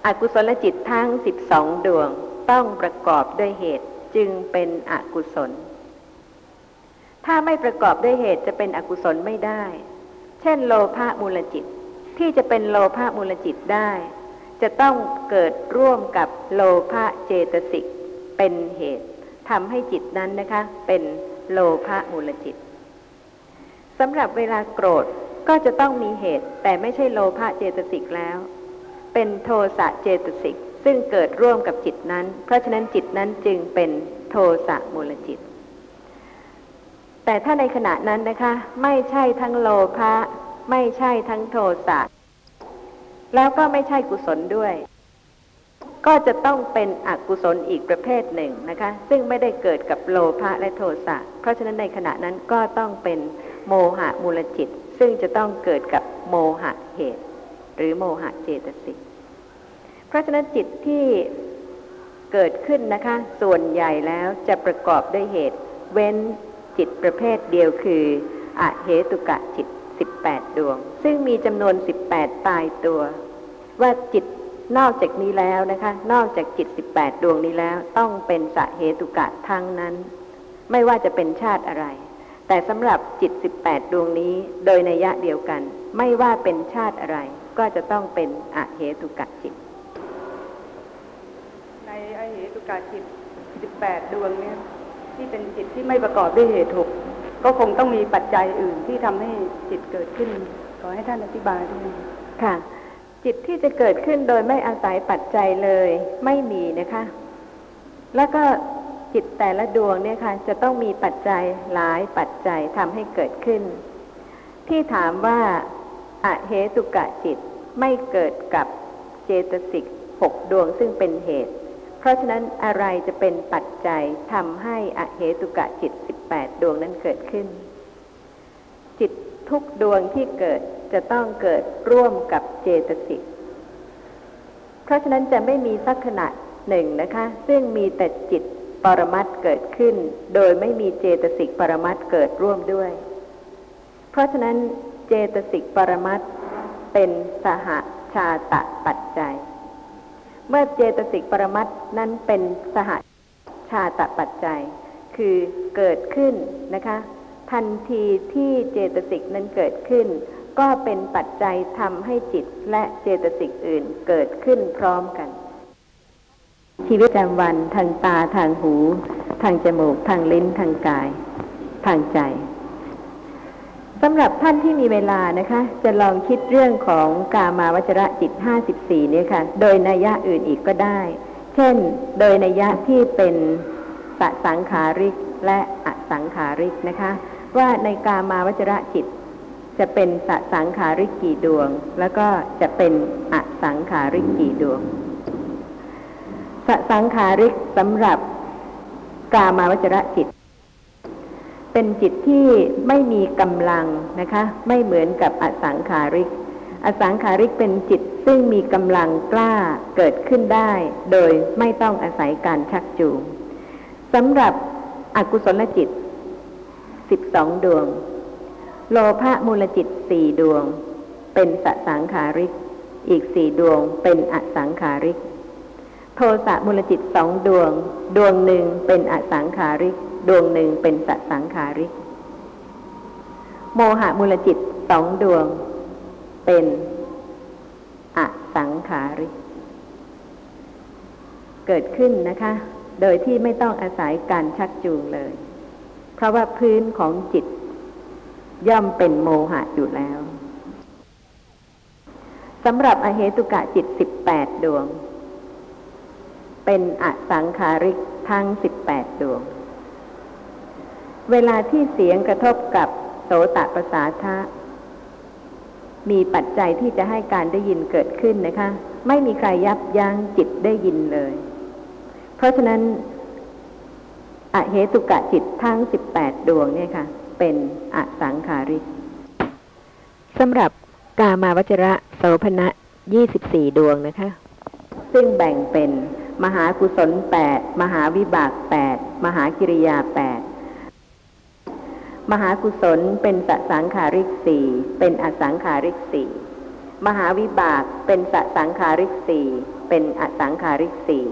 อกุศลจิตทั้ง12ดวงต้องประกอบด้วยเหตุจึงเป็นอกุศล ถ้าไม่ประกอบด้วยเหตุจะเป็นอกุศลไม่ได้ เช่น โลภะมูลจิต ที่จะเป็นโลภะมูลจิตได้ จะต้องเกิดร่วมกับโลภะเจตสิกเป็นเหตุทำให้จิตนั้นนะคะ เป็นโลภะมูลจิตสำหรับเวลาโกรธก็จะต้องมีเหตุ แต่ไม่ใช่โลภะเจตสิกแล้ว เป็นโทสะเจตสิกซึ่งเกิดร่วมกับจิตนั้น เพราะฉะนั้นจิตนั้นจึงเป็นโทสะมูลจิต แต่ถ้าในขณะนั้นนะคะ ไม่ใช่ทั้งโลภะไม่ใช่ทั้งโทสะแล้วก็ไม่ใช่กุศลด้วย ก็จะต้องเป็นอกุศลอีกประเภทหนึ่งนะคะ ซึ่งไม่ได้เกิดกับโลภะและโทสะเพราะฉะนั้นในขณะนั้นก็ต้องเป็นโมหะมูลจิต ซึ่งจะต้องเกิดกับโมหะเหตุ หรือโมหะเจตสิก เพราะฉะนั้นจิตที่เกิดขึ้นนะคะ ส่วนใหญ่แล้วจะประกอบด้วยเหตุ เว้นจิตประเภทเดียวคืออเหตุกะจิต 18 ดวง ซึ่งมีจำนวน 18 ตายตัว ว่าจิตนอกจากนี้แล้วนะคะ นอกจากจิต 18 ดวงนี้แล้ว ต้องเป็นสะเหตุกะทั้งนั้น ไม่ว่าจะเป็นชาติอะไร แต่สำหรับจิต 18 ดวงนี้โดยในยะเดียวกัน ไม่ว่าเป็นชาติอะไร ก็จะต้องเป็นอเหตุกะจิต ในอเหตุกะจิต18ดวงเนี่ยที่เป็นจิตที่ไม่ประกอบด้วยเหตุหกก็คงต้องมีปัจจัยอื่นที่ทำให้จิตเกิดขึ้น ขอให้ท่านอธิบายด้วยค่ะ จิตที่จะเกิดขึ้นโดยไม่อาศัยปัจจัยเลยไม่มีนะคะ แล้วก็จิตแต่ละดวงเนี่ยค่ะ จะต้องมีปัจจัยหลายปัจจัยทำให้เกิดขึ้น ที่ถามว่าอเหตุกะจิต ไม่เกิดกับเจตสิกหกดวงซึ่งเป็นเหตุ เพราะฉะนั้นอะไรจะเป็นปัจจัยทำให้อเหตุกะจิต18ดดวงนั้นเกิดขึ้น จิตทุกดวงที่เกิดจะต้องเกิดร่วมกับเจตสิก เพราะฉะนั้นจะไม่มีสักขณะหนึ่งนะคะ ซึ่งมีแต่จิตปรมัตเกิดขึ้น โดยไม่มีเจตสิกปรมัตเกิดร่วมด้วย เพราะฉะนั้นเจตสิกปรมัต เป็นสหชาตะปัจจัย เมื่อเจตสิกปรมัตนั้นเป็นสหชาตะปัจจัย คือเกิดขึ้นนะคะ ทันทีที่เจตสิกนั้นเกิดขึ้น ก็เป็นปัจจัยทำให้จิตและเจตสิกอื่นเกิดขึ้นพร้อมกัน ชีวิตประจำวันทางตาทางหู ทางจมูก ทางลิ้นทางกาย ทางใจ สำหรับท่านที่มีเวลานะคะ จะลองคิดเรื่องของกามาวจระจิต 54 เนี่ยค่ะ โดยนัยยะอื่นอีกก็ได้ เช่น โดยนัยยะที่เป็นสสังขาริกและอสังขาริกนะคะ ว่าในกามาวจระจิต จะเป็นสสังขาริกกี่ดวง แล้วก็จะเป็นอสังขาริกกี่ดวงสสังขาริกสำหรับกามาวจระจิต เป็นจิตที่ไม่มีกำลังนะคะ ไม่เหมือนกับอสังขาริก อสังขาริกเป็นจิตซึ่งมีกำลังกล้าเกิดขึ้นได้ โดยไม่ต้องอาศัยการชักจูงสำหรับอกุศลจิต12ดวง โลภะมูลจิตสี่ดวง เป็นสสังขาริก อีกสี่ดวงเป็นอสังขาริก โทสะมูลจิตสองดวง ดวงหนึ่งเป็นอสังขาริก ดวงหนึ่งเป็นสสังขาริก โมหะมูลจิตสองดวง เป็นอสังขาริก เกิดขึ้นนะคะ โดยที่ไม่ต้องอาศัยการชักจูงเลย เพราะว่าพื้นของจิต ย่อมเป็นโมหะอยู่แล้วสำหรับอเหตุกะจิตสิบแปดดวง เป็นอสังขาริกทั้งสิบแปดดวง เวลาที่เสียงกระทบกับโสตประสาทะ มีปัจจัยที่จะให้การได้ยินเกิดขึ้นนะคะ ไม่มีใครยับยั้งจิตได้ยินเลย เพราะฉะนั้นอเหตุกะจิตทั้งสิบแปดดวงเนี่ยค่ะ เป็นอสังขาริกสำหรับกามาวจระโสภณะยี่สิบสี่ดวงนะคะ ซึ่งแบ่งเป็น มหากุศลแปดมหาวิบากแปดมหากิริยาแปด มหากุศลเป็นสสังขาริกสี่เป็นอสังขาริกสี่มหาวิบากเป็นสสังขาริกสี่เป็นอสังขาริกสี่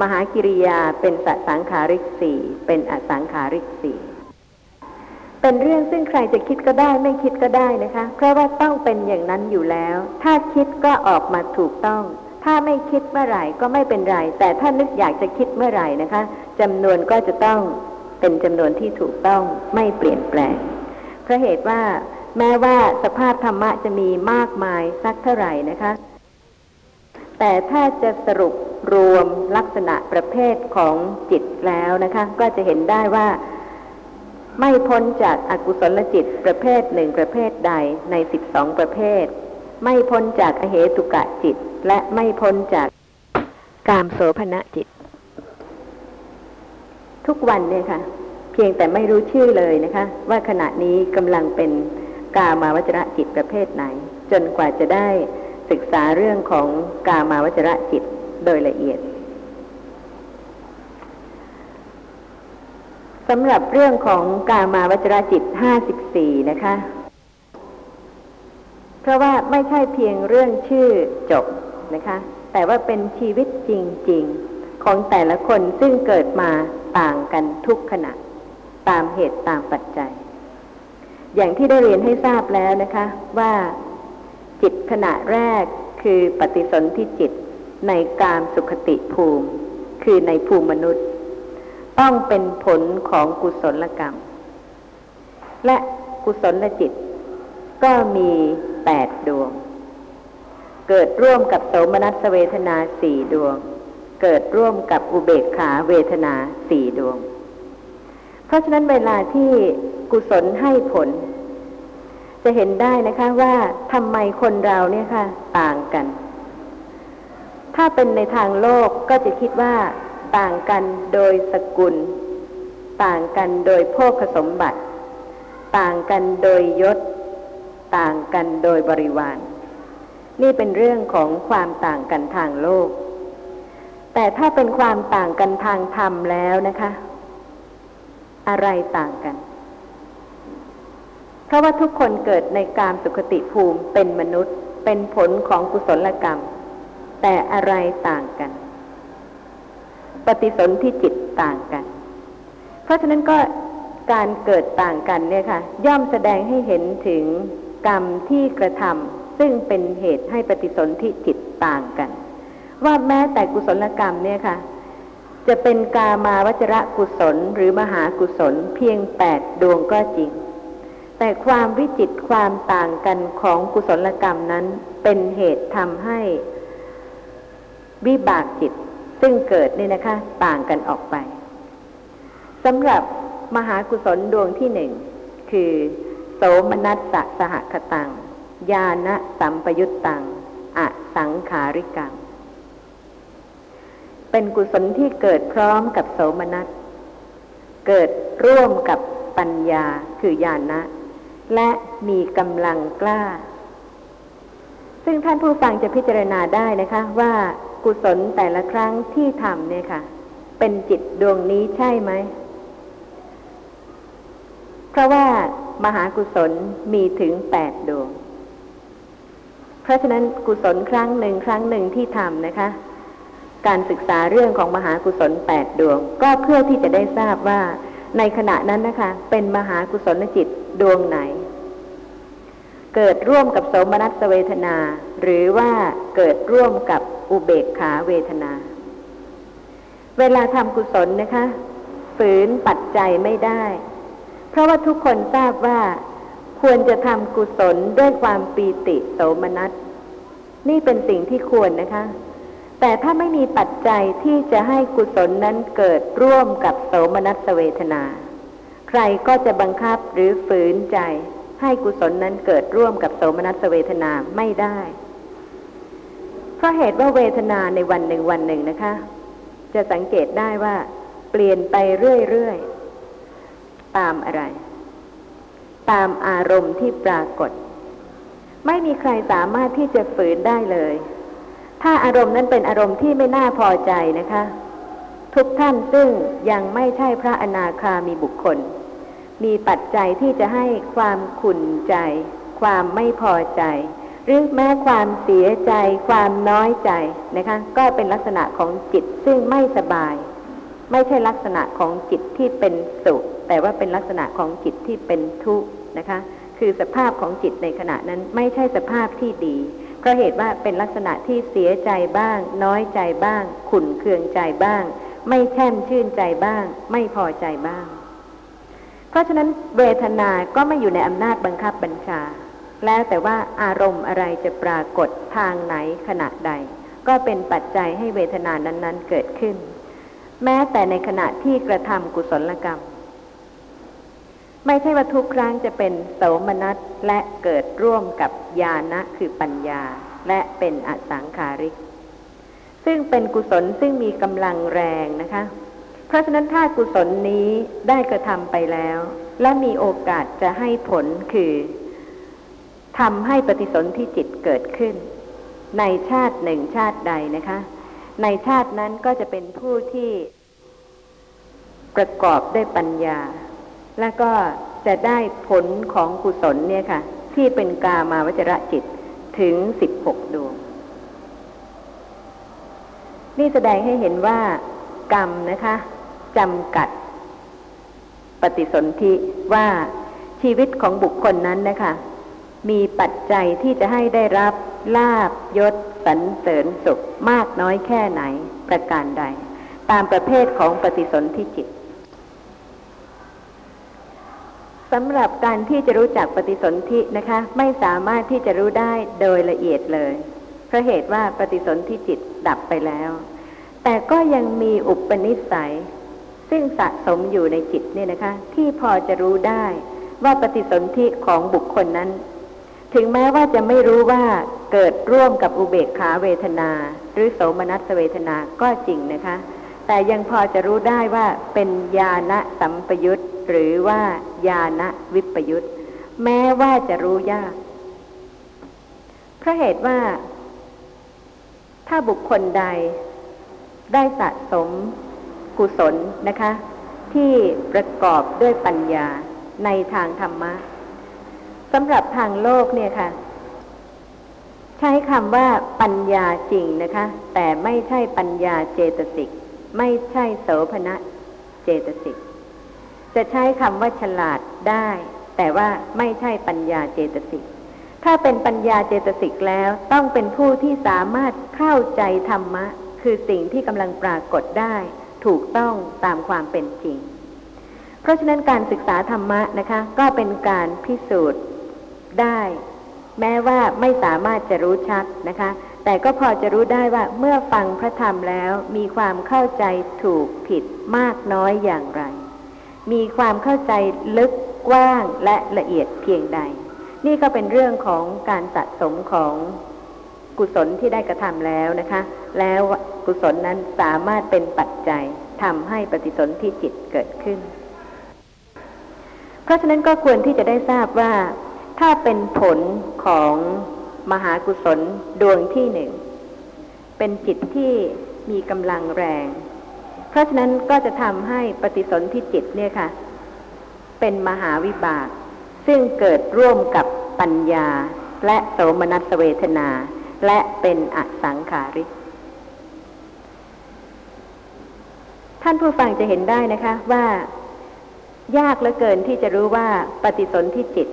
มหากิริยาเป็นสสังขาริกสี่เป็นอสังขาริกสี่เป็นเรื่องซึ่งใครจะคิดก็ได้ไม่คิดก็ได้นะคะ เพราะว่าต้องเป็นอย่างนั้นอยู่แล้ว ถ้าคิดก็ออกมาถูกต้อง ถ้าไม่คิดเมื่อไหร่ก็ไม่เป็นไร แต่ถ้านึกอยากจะคิดเมื่อไหร่นะคะจำนวนก็จะต้อง เป็นจำนวนที่ถูกต้องไม่เปลี่ยนแปลง เพราะเหตุว่าแม้ว่าสภาพธรรมะจะมีมากมายสักเท่าไหร่นะคะ แต่ถ้าจะสรุปรวมลักษณะประเภทของจิตแล้วนะคะ ก็จะเห็นได้ว่าไม่พ้นจากอากุศลจิตประเภทหนึ่งประเภทใดในสิบสองประเภท ไม่พ้นจากอเหตุกะจิต และไม่พ้นจากกามโสภณะจิต ทุกวันเนี่ยค่ะ เพียงแต่ไม่รู้ชื่อเลยนะคะ ว่าขณะนี้กำลังเป็นกามาวจระจิตประเภทไหน จนกว่าจะได้ศึกษาเรื่องของกามาวจระจิตโดยละเอียดสำหรับเรื่องของกามาวจระจิตห้าสิบสี่นะคะ เพราะว่าไม่ใช่เพียงเรื่องชื่อจบนะคะ แต่ว่าเป็นชีวิตจริง ๆ ของแต่ละคนซึ่งเกิดมา ต่างกันทุกขณะ ตามเหตุตามปัจจัย อย่างที่ได้เรียนให้ทราบแล้วนะคะว่าจิตขณะแรกคือปฏิสนธิจิตในกามสุขติภูมิ คือในภูมิมนุษย์ ต้องเป็นผลของกุศลกรรม และกุศลจิต ก็มีแปดดวง เกิดร่วมกับโสมนัสเวทนาสี่ดวง เกิดร่วมกับอุเบกขาเวทนาสี่ดวง เพราะฉะนั้นเวลาที่กุศลให้ผล จะเห็นได้นะคะว่าทำไมคนเราเนี่ยค่ะ ต่างกัน ถ้าเป็นในทางโลกก็จะคิดว่า ต่างกันโดยสกุล ต่างกันโดยโภคสมบัติ ต่างกันโดยยศ ต่างกันโดยบริวารนี่เป็นเรื่องของความต่างกันทางโลก แต่ถ้าเป็นความต่างกันทางธรรมแล้วนะคะ อะไรต่างกัน เพราะว่าทุกคนเกิดในกามสุขติภูมิเป็นมนุษย์ เป็นผลของกุศลกรรม แต่อะไรต่างกัน ปฏิสนธิจิตต่างกัน เพราะฉะนั้นก็การเกิดต่างกันเนี่ยค่ะ ย่อมแสดงให้เห็นถึงกรรมที่กระทำซึ่งเป็นเหตุให้ปฏิสนธิจิตต่างกัน ว่าแม้แต่กุศลกรรมเนี่ยค่ะ จะเป็นกามาวจระกุศลหรือมหากุศลเพียงแปดดวงก็จริง แต่ความวิจิตความต่างกันของกุศลกรรมนั้นเป็นเหตุทำให้วิบากจิตซึ่งเกิดนี่นะคะ ต่างกันออกไปสำหรับมหากุศลดวงที่หนึ่งคือโสมนัสสะสหคตัง ญาณสัมปยุตตัง อสังขาริกัง เป็นกุศลที่เกิดพร้อมกับโสมนัส เกิดร่วมกับปัญญาคือญาณะและมีกำลังกล้า ซึ่งท่านผู้ฟังจะพิจารณาได้นะคะว่ากุศลแต่ละครั้งที่ทำเนี่ยค่ะ เป็นจิตดวงนี้ใช่ไหม เพราะว่ามหากุศลมีถึงแปดดวง เพราะฉะนั้นกุศลครั้งหนึ่งครั้งหนึ่งที่ทำนะคะ การศึกษาเรื่องของมหากุศลแปดดวง ก็เพื่อที่จะได้ทราบว่า ในขณะนั้นนะคะ เป็นมหากุศลจิตดวงไหน เกิดร่วมกับโสมนัสเวทนา หรือว่าเกิดร่วมกับอุเบกขาเวทนา เวลาทำกุศลนะคะฝืนปัจจัยไม่ได้ เพราะว่าทุกคนทราบว่าควรจะทำกุศลด้วยความปีติโสมนัส นี่เป็นสิ่งที่ควรนะคะ แต่ถ้าไม่มีปัจจัยที่จะให้กุศลนั้นเกิดร่วมกับโสมนัสเวทนา ใครก็จะบังคับหรือฝืนใจ ให้กุศลนั้นเกิดร่วมกับโสมนัสเวทนาไม่ได้ เพราะเหตุว่าเวทนาในวันหนึ่งวันหนึ่งนะคะ จะสังเกตได้ว่า เปลี่ยนไปเรื่อยๆ ตามอะไร ตามอารมณ์ที่ปรากฏ ไม่มีใครสามารถที่จะฝืนได้เลย ถ้าอารมณ์นั้นเป็นอารมณ์ที่ไม่น่าพอใจนะคะ ทุกท่านซึ่งยังไม่ใช่พระอนาคามีบุคคล มีปัจจัยที่จะให้ความขุ่นใจ ความไม่พอใจ หรือแม้ความเสียใจ ความน้อยใจนะคะ ก็เป็นลักษณะของจิตซึ่งไม่สบาย ไม่ใช่ลักษณะของจิตที่เป็นสุข แต่ว่าเป็นลักษณะของจิตที่เป็นทุกข์นะคะ คือสภาพของจิตในขณะนั้นไม่ใช่สภาพที่ดี เพราะเหตุว่าเป็นลักษณะที่เสียใจบ้าง น้อยใจบ้าง ขุนเคืองใจบ้าง ไม่แช่มชื่นใจบ้าง ไม่พอใจบ้าง เพราะฉะนั้นเวทนาก็ไม่อยู่ในอำนาจบังคับบัญชา แล้วแต่ว่าอารมณ์อะไรจะปรากฏทางไหนขณะใด ก็เป็นปัจจัยให้เวทนานั้น ๆ เกิดขึ้น แม้แต่ในขณะที่กระทำกุศลกรรม ไม่ใช่ว่าทุกครั้งจะเป็นโสมนัสและเกิดร่วมกับญาณะคือปัญญา และเป็นอสังขาริก ซึ่งเป็นกุศลซึ่งมีกำลังแรงนะคะ เพราะฉะนั้นถ้ากุศลนี้ได้กระทำไปแล้ว และมีโอกาสจะให้ผลคือทำให้ปฏิสนธิจิตเกิดขึ้น ในชาติหนึ่งชาติใดนะคะ ในชาตินั้นก็จะเป็นผู้ที่ประกอบด้วยปัญญา แล้วก็จะได้ผลของกุศลเนี่ยค่ะ ที่เป็นกามาวจระจิตถึงสิบหกดวง นี่แสดงให้เห็นว่ากรรมนะคะจำกัด ปฏิสนธิว่าชีวิตของบุคคลนั้นนะคะ มีปัจจัยที่จะให้ได้รับลาบยศสรรเสริญสุขมากน้อยแค่ไหนประการใด ตามประเภทของปฏิสนธิจิต สำหรับการที่จะรู้จักปฏิสนธินะคะ ไม่สามารถที่จะรู้ได้โดยละเอียดเลย เพราะเหตุว่าปฏิสนธิจิตดับไปแล้ว แต่ก็ยังมีอุปนิสัย ซึ่งสะสมอยู่ในจิตเนี่ยนะคะ ที่พอจะรู้ได้ว่าปฏิสนธิของบุคคลนั้น ถึงแม้ว่าจะไม่รู้ว่าเกิดร่วมกับอุเบกขาเวทนา หรือโสมนัสเวทนาก็จริงนะคะ แต่ยังพอจะรู้ได้ว่าเป็นญาณสัมปยุต หรือว่าญาณวิปยุตแม้ว่าจะรู้ยาก เพราะเหตุว่า ถ้าบุคคลใดได้สะสมกุศลนะคะ ที่ประกอบด้วยปัญญาในทางธรรมะสำหรับทางโลกเนี่ยค่ะ ใช้คำว่าปัญญาจริงนะคะ แต่ไม่ใช่ปัญญาเจตสิก ไม่ใช่โสภณะเจตสิก จะใช้คำว่าฉลาดได้ แต่ว่าไม่ใช่ปัญญาเจตสิก ถ้าเป็นปัญญาเจตสิกแล้วต้องเป็นผู้ที่สามารถเข้าใจธรรมะ คือสิ่งที่กำลังปรากฏได้ ถูกต้องตามความเป็นจริง เพราะฉะนั้นการศึกษาธรรมะนะคะ ก็เป็นการพิสูจน์ได้ แม้ว่าไม่สามารถจะรู้ชัดนะคะ แต่ก็พอจะรู้ได้ว่าเมื่อฟังพระธรรมแล้วมีความเข้าใจถูกผิดมากน้อยอย่างไร มีความเข้าใจลึกกว้างและละเอียดเพียงใด นี่ก็เป็นเรื่องของการสะสมของกุศลที่ได้กระทำแล้วนะคะ แล้วกุศลนั้นสามารถเป็นปัจจัยทำให้ปฏิสนธิจิตเกิดขึ้น เพราะฉะนั้นก็ควรที่จะได้ทราบว่า ถ้าเป็นผลของมหากุศลดวงที่หนึ่ง เป็นจิตที่มีกำลังแรง เพราะฉะนั้นก็จะทำให้ปฏิสนธิจิตเนี่ยค่ะ เป็นมหาวิบาก ซึ่งเกิดร่วมกับปัญญา และโสมนัสเวทนา และเป็นอสังขาริกท่านผู้ฟังจะเห็นได้นะคะว่า ยากเหลือเกินที่จะรู้ว่าปฏิสนธิจิต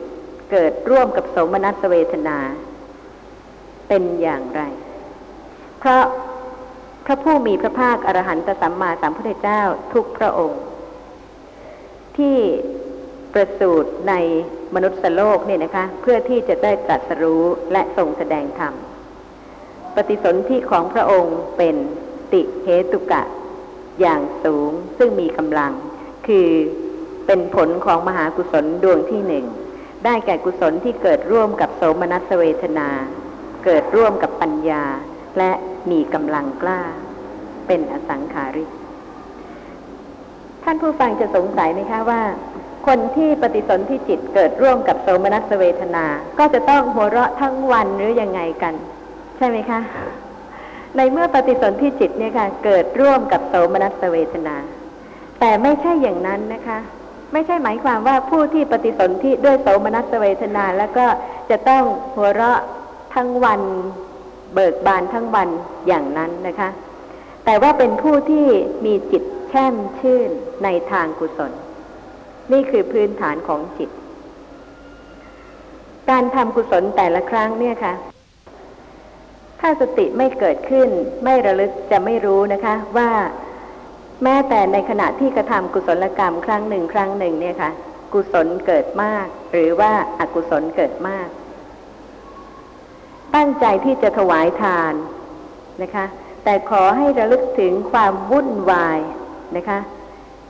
เกิดร่วมกับโสมนัสเวทนา เป็นอย่างไร เพราะ พระผู้มีพระภาคอรหันตสัมมาสัมพุทธเจ้าทุกพระองค์ ที่ประสูติในมนุษย์โลกเนี่ยนะคะ เพื่อที่จะได้ตรัสรู้และทรงแสดงธรรม ปฏิสนธิของพระองค์เป็นติเหตุกะ อย่างสูงซึ่งมีกำลัง คือเป็นผลของมหากุศลดวงที่หนึ่ง ได้แก่กุศลที่เกิดร่วมกับโสมนัสเวทนา เกิดร่วมกับปัญญา และมีกำลังกล้า เป็นอสังขาริก ท่านผู้ฟังจะสงสัยไหมคะว่า คนที่ปฏิสนธิจิตเกิดร่วมกับโสมนัสเวทนา ก็จะต้องหัวเราะทั้งวันหรือยังไงกัน ใช่ไหมคะ ในเมื่อปฏิสนธิจิตเนี่ยค่ะ เกิดร่วมกับโสมนัสเวทนา แต่ไม่ใช่อย่างนั้นนะคะไม่ใช่หมายความว่าผู้ที่ปฏิสนธิด้วยโสมนัสเวทนา แล้วก็จะต้องหัวเราะทั้งวัน เบิกบานทั้งวันอย่างนั้นนะคะ แต่ว่าเป็นผู้ที่มีจิตแช่มชื่นในทางกุศล นี่คือพื้นฐานของจิต การทำกุศลแต่ละครั้งเนี่ยค่ะ ถ้าสติไม่เกิดขึ้น ไม่ระลึกจะไม่รู้นะคะ ว่าแม้แต่ในขณะที่กระทำกุศลกรรมครั้งหนึ่งครั้งหนึ่งเนี่ยค่ะ กุศลเกิดมาก หรือว่าอากุศลเกิดมาก ตั้งใจที่จะถวายทานนะคะ แต่ขอให้ระลึกถึงความวุ่นวายนะคะ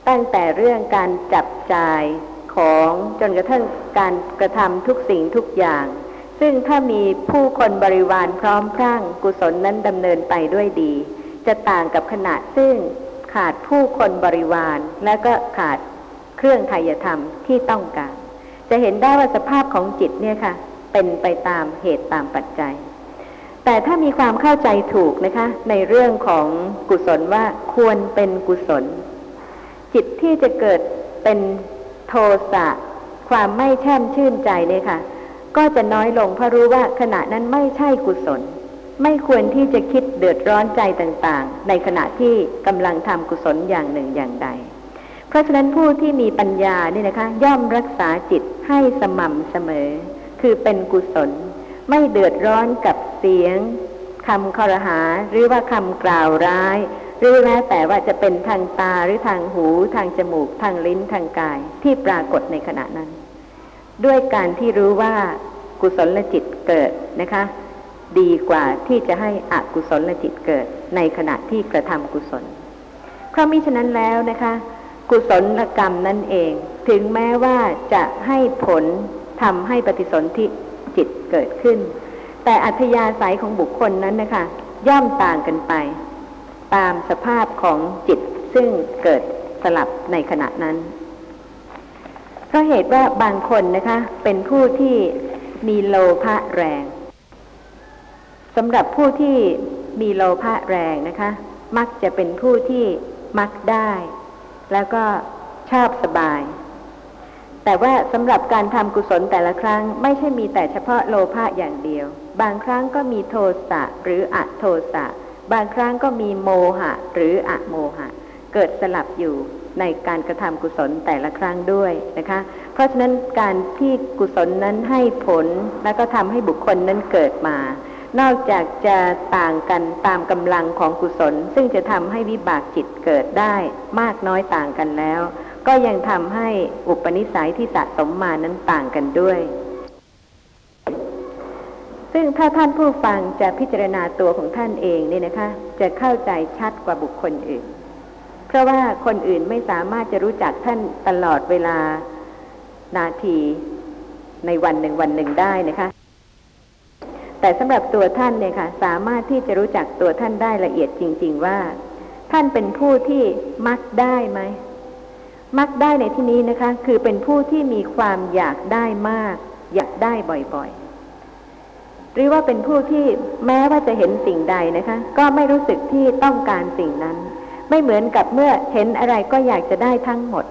ตั้งแต่เรื่องการจับจ่ายของจนกระทั่งการกระทำทุกสิ่งทุกอย่าง ซึ่งถ้ามีผู้คนบริวารพร้อมพรั่งกุศลนั้นดำเนินไปด้วยดี จะต่างกับขณะซึ่งขาดผู้คนบริวารและก็ขาดเครื่องไทยธรรมที่ต้องการ จะเห็นได้ว่าสภาพของจิตเนี่ยค่ะ เป็นไปตามเหตุตามปัจจัย แต่ถ้ามีความเข้าใจถูกนะคะ ในเรื่องของกุศลว่าควรเป็นกุศล จิตที่จะเกิดเป็นโทสะความไม่แช่มชื่นใจเนี่ยค่ะ ก็จะน้อยลงเพราะรู้ว่าขณะนั้นไม่ใช่กุศล ไม่ควรที่จะคิดเดือดร้อนใจต่างๆ ในขณะที่กำลังทำกุศลอย่างหนึ่งอย่างใด เพราะฉะนั้นผู้ที่มีปัญญานี่นะคะ ย่อมรักษาจิตให้สม่ำเสมอ คือเป็นกุศล ไม่เดือดร้อนกับเสียงคำคอรหาหรือว่าคำกล่าวร้าย หรือแม้แต่ว่าจะเป็นทางตาหรือทางหู ทางจมูก ทางลิ้นทางกาย ที่ปรากฏในขณะนั้น ด้วยการที่รู้ว่ากุศลจิตเกิดนะคะ ดีกว่าที่จะให้อกุศลจิตเกิด ในขณะที่กระทำกุศลเพราะมิฉะนั้นแล้วนะคะ กุศลกรรมนั่นเอง ถึงแม้ว่าจะให้ผล ทำให้ปฏิสนธิจิตเกิดขึ้น แต่อัธยาศัยของบุคคลนั้นนะคะย่อมต่างกันไป ตามสภาพของจิตซึ่งเกิดสลับในขณะนั้นเพราะเหตุว่าบางคนนะคะ เป็นผู้ที่มีโลภะแรงสำหรับผู้ที่มีโลภะแรงนะคะ มักจะเป็นผู้ที่มักได้ แล้วก็ชอบสบาย แต่ว่าสำหรับการทำกุศลแต่ละครั้ง ไม่ใช่มีแต่เฉพาะโลภะอย่างเดียว บางครั้งก็มีโทสะหรืออะโทสะ บางครั้งก็มีโมหะ หรืออะโมหะ เกิดสลับอยู่ในการกระทำกุศลแต่ละครั้งด้วยนะคะ เพราะฉะนั้นการที่กุศลนั้นให้ผลแล้วก็ทำให้บุคคลนั้นเกิดมา นอกจากจะต่างกันตามกำลังของกุศล ซึ่งจะทำให้วิบากจิตเกิดได้มากน้อยต่างกันแล้ว ก็ยังทำให้อุปนิสัยที่สะสมมานั้นต่างกันด้วย ซึ่งถ้าท่านผู้ฟังจะพิจารณาตัวของท่านเองเนี่ยนะคะ จะเข้าใจชัดกว่าบุคคลอื่น เพราะว่าคนอื่นไม่สามารถจะรู้จักท่านตลอดเวลานาทีในวันหนึ่งวันหนึ่งได้นะคะ แต่สำหรับตัวท่านเนี่ยค่ะ สามารถที่จะรู้จักตัวท่านได้ละเอียดจริง ๆ ว่า ท่านเป็นผู้ที่มักได้ไหม มักได้ในที่นี้นะคะ คือเป็นผู้ที่มีความอยากได้มาก อยากได้บ่อยๆ หรือว่าเป็นผู้ที่แม้ว่าจะเห็นสิ่งใดนะคะ ก็ไม่รู้สึกที่ต้องการสิ่งนั้น ไม่เหมือนกับเมื่อเห็นอะไรก็อยากจะได้ทั้งหมด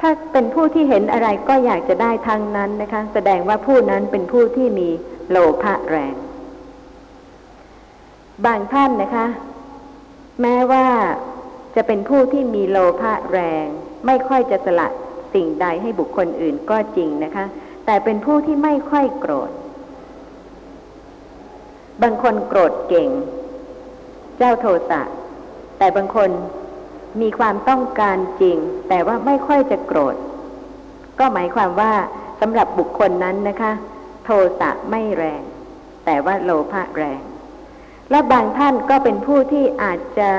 ถ้าเป็นผู้ที่เห็นอะไรก็อยากจะได้ทั้งนั้นนะคะ แสดงว่าผู้นั้นเป็นผู้ที่มีโลภะแรง บางท่านนะคะ แม้ว่าจะเป็นผู้ที่มีโลภะแรง ไม่ค่อยจะสละสิ่งใดให้บุคคลอื่นก็จริงนะคะ แต่เป็นผู้ที่ไม่ค่อยโกรธ บางคนโกรธเก่ง เจ้าโทสะแต่บางคนมีความต้องการจริง แต่ว่าไม่ค่อยจะโกรธ ก็หมายความว่าสำหรับบุคคลนั้นนะคะ โทสะไม่แรง แต่ว่าโลภะแรง และบางท่านก็เป็นผู้ที่อาจจะ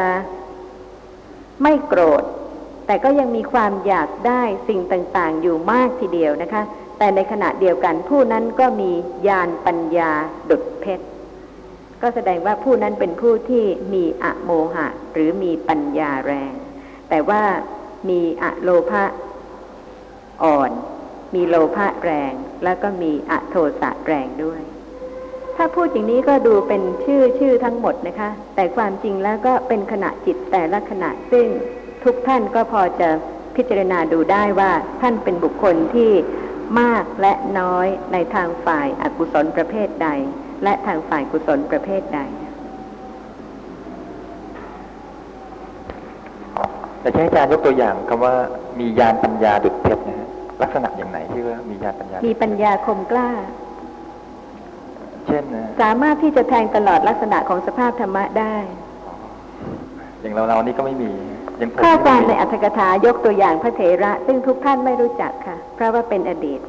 ไม่โกรธ แต่ก็ยังมีความอยากได้สิ่งต่างๆ อยู่มากทีเดียวนะคะ แต่ในขณะเดียวกันผู้นั้นก็มีญาณปัญญาดุดเพชรก็แสดงว่าผู้นั้นเป็นผู้ที่มีอะโมหะ หรือมีปัญญาแรง แต่ว่ามีอะโลภะอ่อน มีโลภะแรง แล้วก็มีอะโทสะแรงด้วย ถ้าพูดอย่างนี้ก็ดูเป็นชื่อชื่อทั้งหมดนะคะ แต่ความจริงแล้วก็เป็นขณะจิตแต่ละขณะซึ่ง ทุกท่านก็พอจะพิจารณาดูได้ว่าท่านเป็นบุคคลที่มากและน้อยในทางฝ่ายอากุศลประเภทใด และทางฝ่ายกุศลประเภทใดแต่ใช้อาจารย์ยกตัวอย่างคำว่ามียานปัญญาดุจเพชรนะฮะลักษณะอย่างไหนที่ว่ามียานปัญญามีมีปัญญาคมกล้า เช่นนะสามารถที่จะแทงตลอดลักษณะของสภาพธรรมะได้ อย่างเราเรานี่ก็ไม่มีอย่างผมข้อนี่ความไม่ในมีอัตถกถายกตัวอย่างพระเถระ ซึ่งทุกท่านไม่รู้จักค่ะ เพราะว่าเป็นอดีต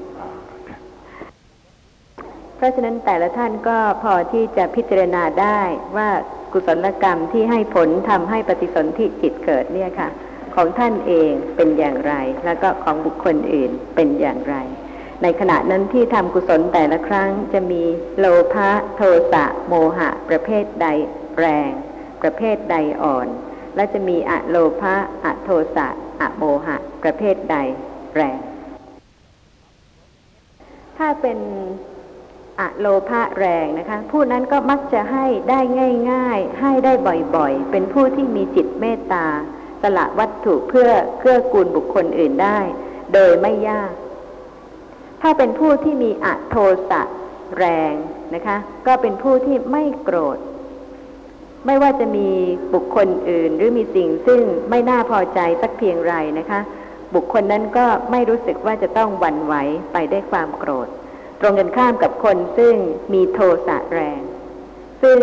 เพราะฉะนั้นแต่ละท่านก็พอที่จะพิจารณาได้ว่ากุศลกรรมที่ให้ผลทำให้ปฏิสนธิจิตเกิดเนี่ยค่ะ ของท่านเองเป็นอย่างไร แล้วก็ของบุคคลอื่นเป็นอย่างไร ในขณะนั้นที่ทำกุศลแต่ละครั้งจะมีโลภะโทสะโมหะประเภทใดแรง ประเภทใดอ่อน และจะมีอะโลภะอะโทสะอะโมหะ ประเภทใดแรง ถ้าเป็นอะโลภะแรงนะคะ ผู้นั้นก็มักจะให้ได้ง่าย ๆ ให้ได้บ่อยๆ เป็นผู้ที่มีจิตเมตตาสละวัตถุเพื่อเกื้อกูลบุคคลอื่นได้ โดยไม่ยาก ถ้าเป็นผู้ที่มีอะโทสะแรงนะคะ ก็เป็นผู้ที่ไม่โกรธ ไม่ว่าจะมีบุคคลอื่นหรือมีสิ่งซึ่งไม่น่าพอใจสักเพียงไรนะคะ บุคคลนั้นก็ไม่รู้สึกว่าจะต้องหวั่นไหวไปได้วยความโกรธ ตรงกันข้ามกับคนซึ่งมีโทสะแรง ซึ่ง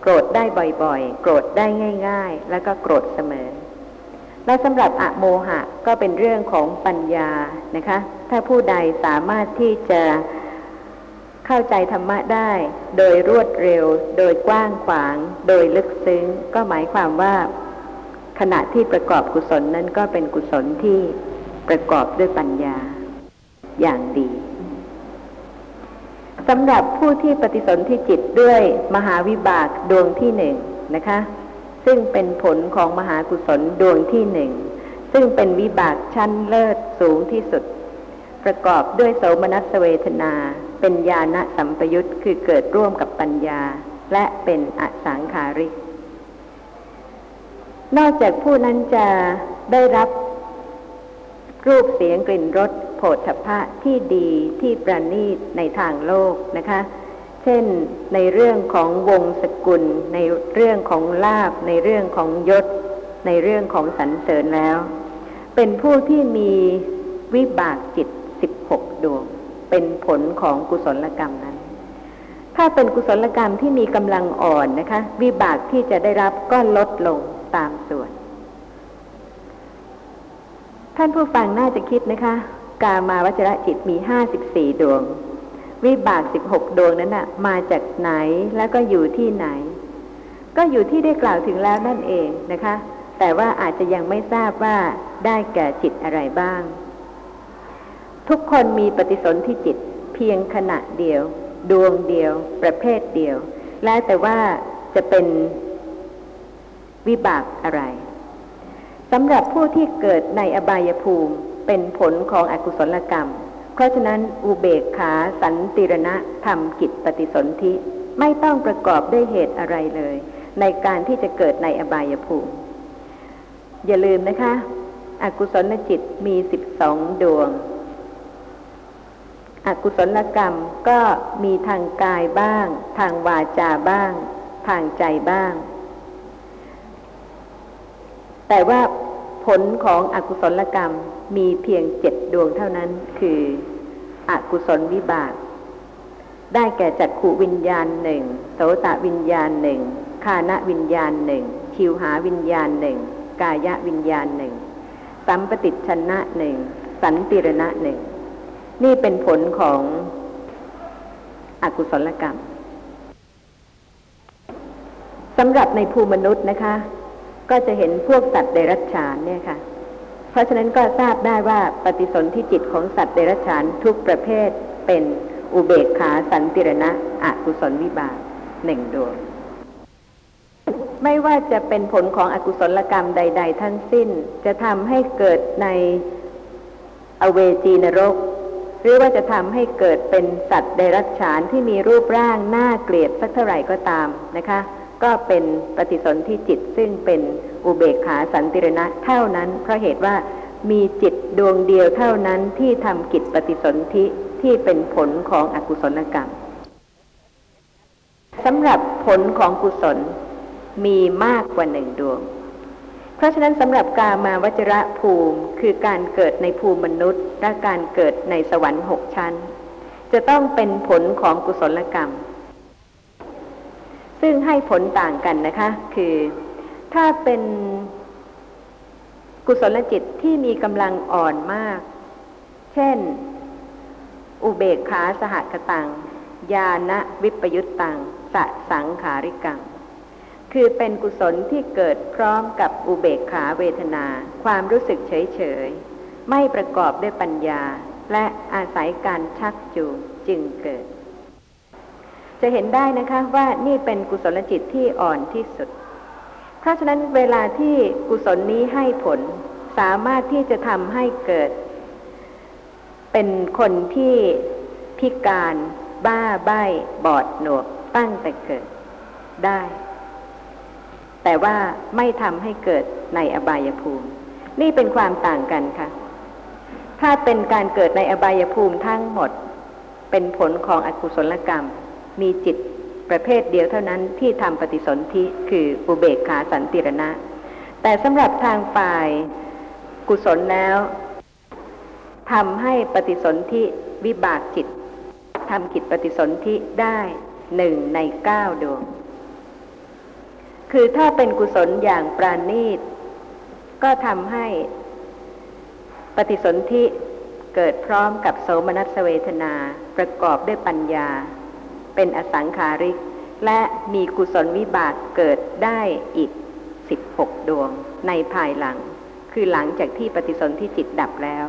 โกรธได้บ่อยๆ โกรธได้ง่าย ๆ แล้วก็โกรธเสมอ และสำหรับอะโมหะก็เป็นเรื่องของปัญญานะคะ ถ้าผู้ใดสามารถที่จะ เข้าใจธรรมะได้ โดยรวดเร็ว โดยกว้างขวาง โดยลึกซึ้ง ก็หมายความว่า ขณะที่ประกอบกุศลนั้นก็เป็นกุศลที่ประกอบด้วยปัญญาอย่างดีสำหรับผู้ที่ปฏิสนธิจิตด้วยมหาวิบากดวงที่หนึ่งนะคะ ซึ่งเป็นผลของมหากุศลดวงที่หนึ่ง ซึ่งเป็นวิบากชั้นเลิศสูงที่สุด ประกอบด้วยโสมนัสเวทนา เป็นญาณสัมปยุตคือเกิดร่วมกับปัญญา และเป็นอสังขาริก นอกจากผู้นั้นจะได้รับรูปเสียงกลิ่นรสโผฏฐัพพะที่ดีที่ประณีตในทางโลกนะคะ เช่นในเรื่องของวงสกุล ในเรื่องของลาบ ในเรื่องของยศ ในเรื่องของสรรเสริญแล้ว เป็นผู้ที่มีวิบากจิต16ดวง เป็นผลของกุศลกรรมนั้น ถ้าเป็นกุศลกรรมที่มีกำลังอ่อนนะคะ วิบากที่จะได้รับก็ลดลงตามส่วน ท่านผู้ฟังน่าจะคิดนะคะ กามาวจระจิตมี54ดวง วิบาก16ดวงนั้นนะ่ะมาจากไหนแล้วก็อยู่ที่ไหน ก็อยู่ที่ได้กล่าวถึงแล้วนั่นเองนะคะ แต่ว่าอาจจะยังไม่ทราบว่าได้แก่จิตอะไรบ้าง ทุกคนมีปฏิสนธิจิตเพียงขณะเดียว ดวงเดียว ประเภทเดียว แล้วแต่ว่าจะเป็นวิบากอะไรสำหรับผู้ที่เกิดในอบายภูมิเป็นผลของอกุศลกรรม เพราะฉะนั้นอุเบกขาสันติรณะทำกิจปฏิสนธิไม่ต้องประกอบด้วยเหตุอะไรเลย ในการที่จะเกิดในอบายภูมิ อย่าลืมนะคะ อกุศลจิตมีสิบสองดวง อกุศลกรรมก็มีทางกายบ้าง ทางวาจาบ้าง ทางใจบ้าง แต่ว่าผลของอกุศลกรรมมีเพียงเจ็ดดวงเท่านั้นคืออกุศลวิบาก ได้แก่จักขูวิญญาณหนึ่งโสตะวิญญาณหนึ่งคานวิญญาณหนึ่งชิวหาวิญญาณหนึ่งกายวิญญาณหนึ่งสัมปติชนะหนึ่งสันติรณะหนึ่ง นี่เป็นผลของอกุศลกรรมสำหรับในภูมนุษย์นะคะ ก็จะเห็นพวกสัตว์เดรัจฉานเนี่ยค่ะ เพราะฉะนั้นก็ทราบได้ว่าปฏิสนธิจิตของสัตว์เดรัจฉานทุกประเภทเป็นอุเบกขาสันติรณะอกุศลวิบากหนึ่งดวงไม่ว่าจะเป็นผลของอกุศลกรรมใด ๆ ทั้งสิ้น จะทำให้เกิดในอเวจีนรก หรือว่าจะทำให้เกิดเป็นสัตว์เดรัจฉานที่มีรูปร่างน่าเกลียดสักเท่าไหร่ก็ตามนะคะ ก็เป็นปฏิสนธิจิตซึ่งเป็นอุเบกขาสันติรณะเท่านั้น เพราะเหตุว่ามีจิตดวงเดียวเท่านั้นที่ทำกิจปฏิสนธิที่เป็นผลของอกุศลกรรมสำหรับผลของกุศลมีมากกว่าหนึ่งดวง เพราะฉะนั้นสำหรับกามาวจระภูมิคือการเกิดในภูมิมนุษย์ และการเกิดในสวรรค์หกชั้น จะต้องเป็นผลของกุศลกรรม ซึ่งให้ผลต่างกันนะคะ คือถ้าเป็นกุศลจิตที่มีกำลังอ่อนมาก เช่น อุเบกขาสหกตัง ญาณวิปยุตตังสะสังขาริกัง คือเป็นกุศลที่เกิดพร้อมกับอุเบกขาเวทนา ความรู้สึกเฉยเฉยไม่ประกอบด้วยปัญญา และอาศัยการชักจูงจึงเกิด จะเห็นได้นะคะว่านี่เป็นกุศลจิตที่อ่อนที่สุด เพราะฉะนั้นเวลาที่กุศลนี้ให้ผลสามารถที่จะทำให้เกิด เป็นคนที่พิการ บ้าใบ้บอดหนวกตั้งแต่เกิดได้ แต่ว่าไม่ทำให้เกิดในอบายภูมิ นี่เป็นความต่างกันค่ะ ถ้าเป็นการเกิดในอบายภูมิทั้งหมด เป็นผลของอกุศลกรรม มีจิตประเภทเดียวเท่านั้นที่ทำปฏิสนธิคืออุเบกขาสันติรณะ แต่สำหรับทางฝ่ายกุศลแล้วทำให้ปฏิสนธิวิบากจิตทำกิจปฏิสนธิได้หนึ่งในเก้าดวง คือถ้าเป็นกุศลอย่างปราณีต ก็ทำให้ปฏิสนธิเกิดพร้อมกับโสมนัสเวทนาประกอบด้วยปัญญา เป็นอสังขาริก และมีกุศลวิบากเกิดได้อีกสิบหกดวงในภายหลัง คือหลังจากที่ปฏิสนธิจิตดับแล้ว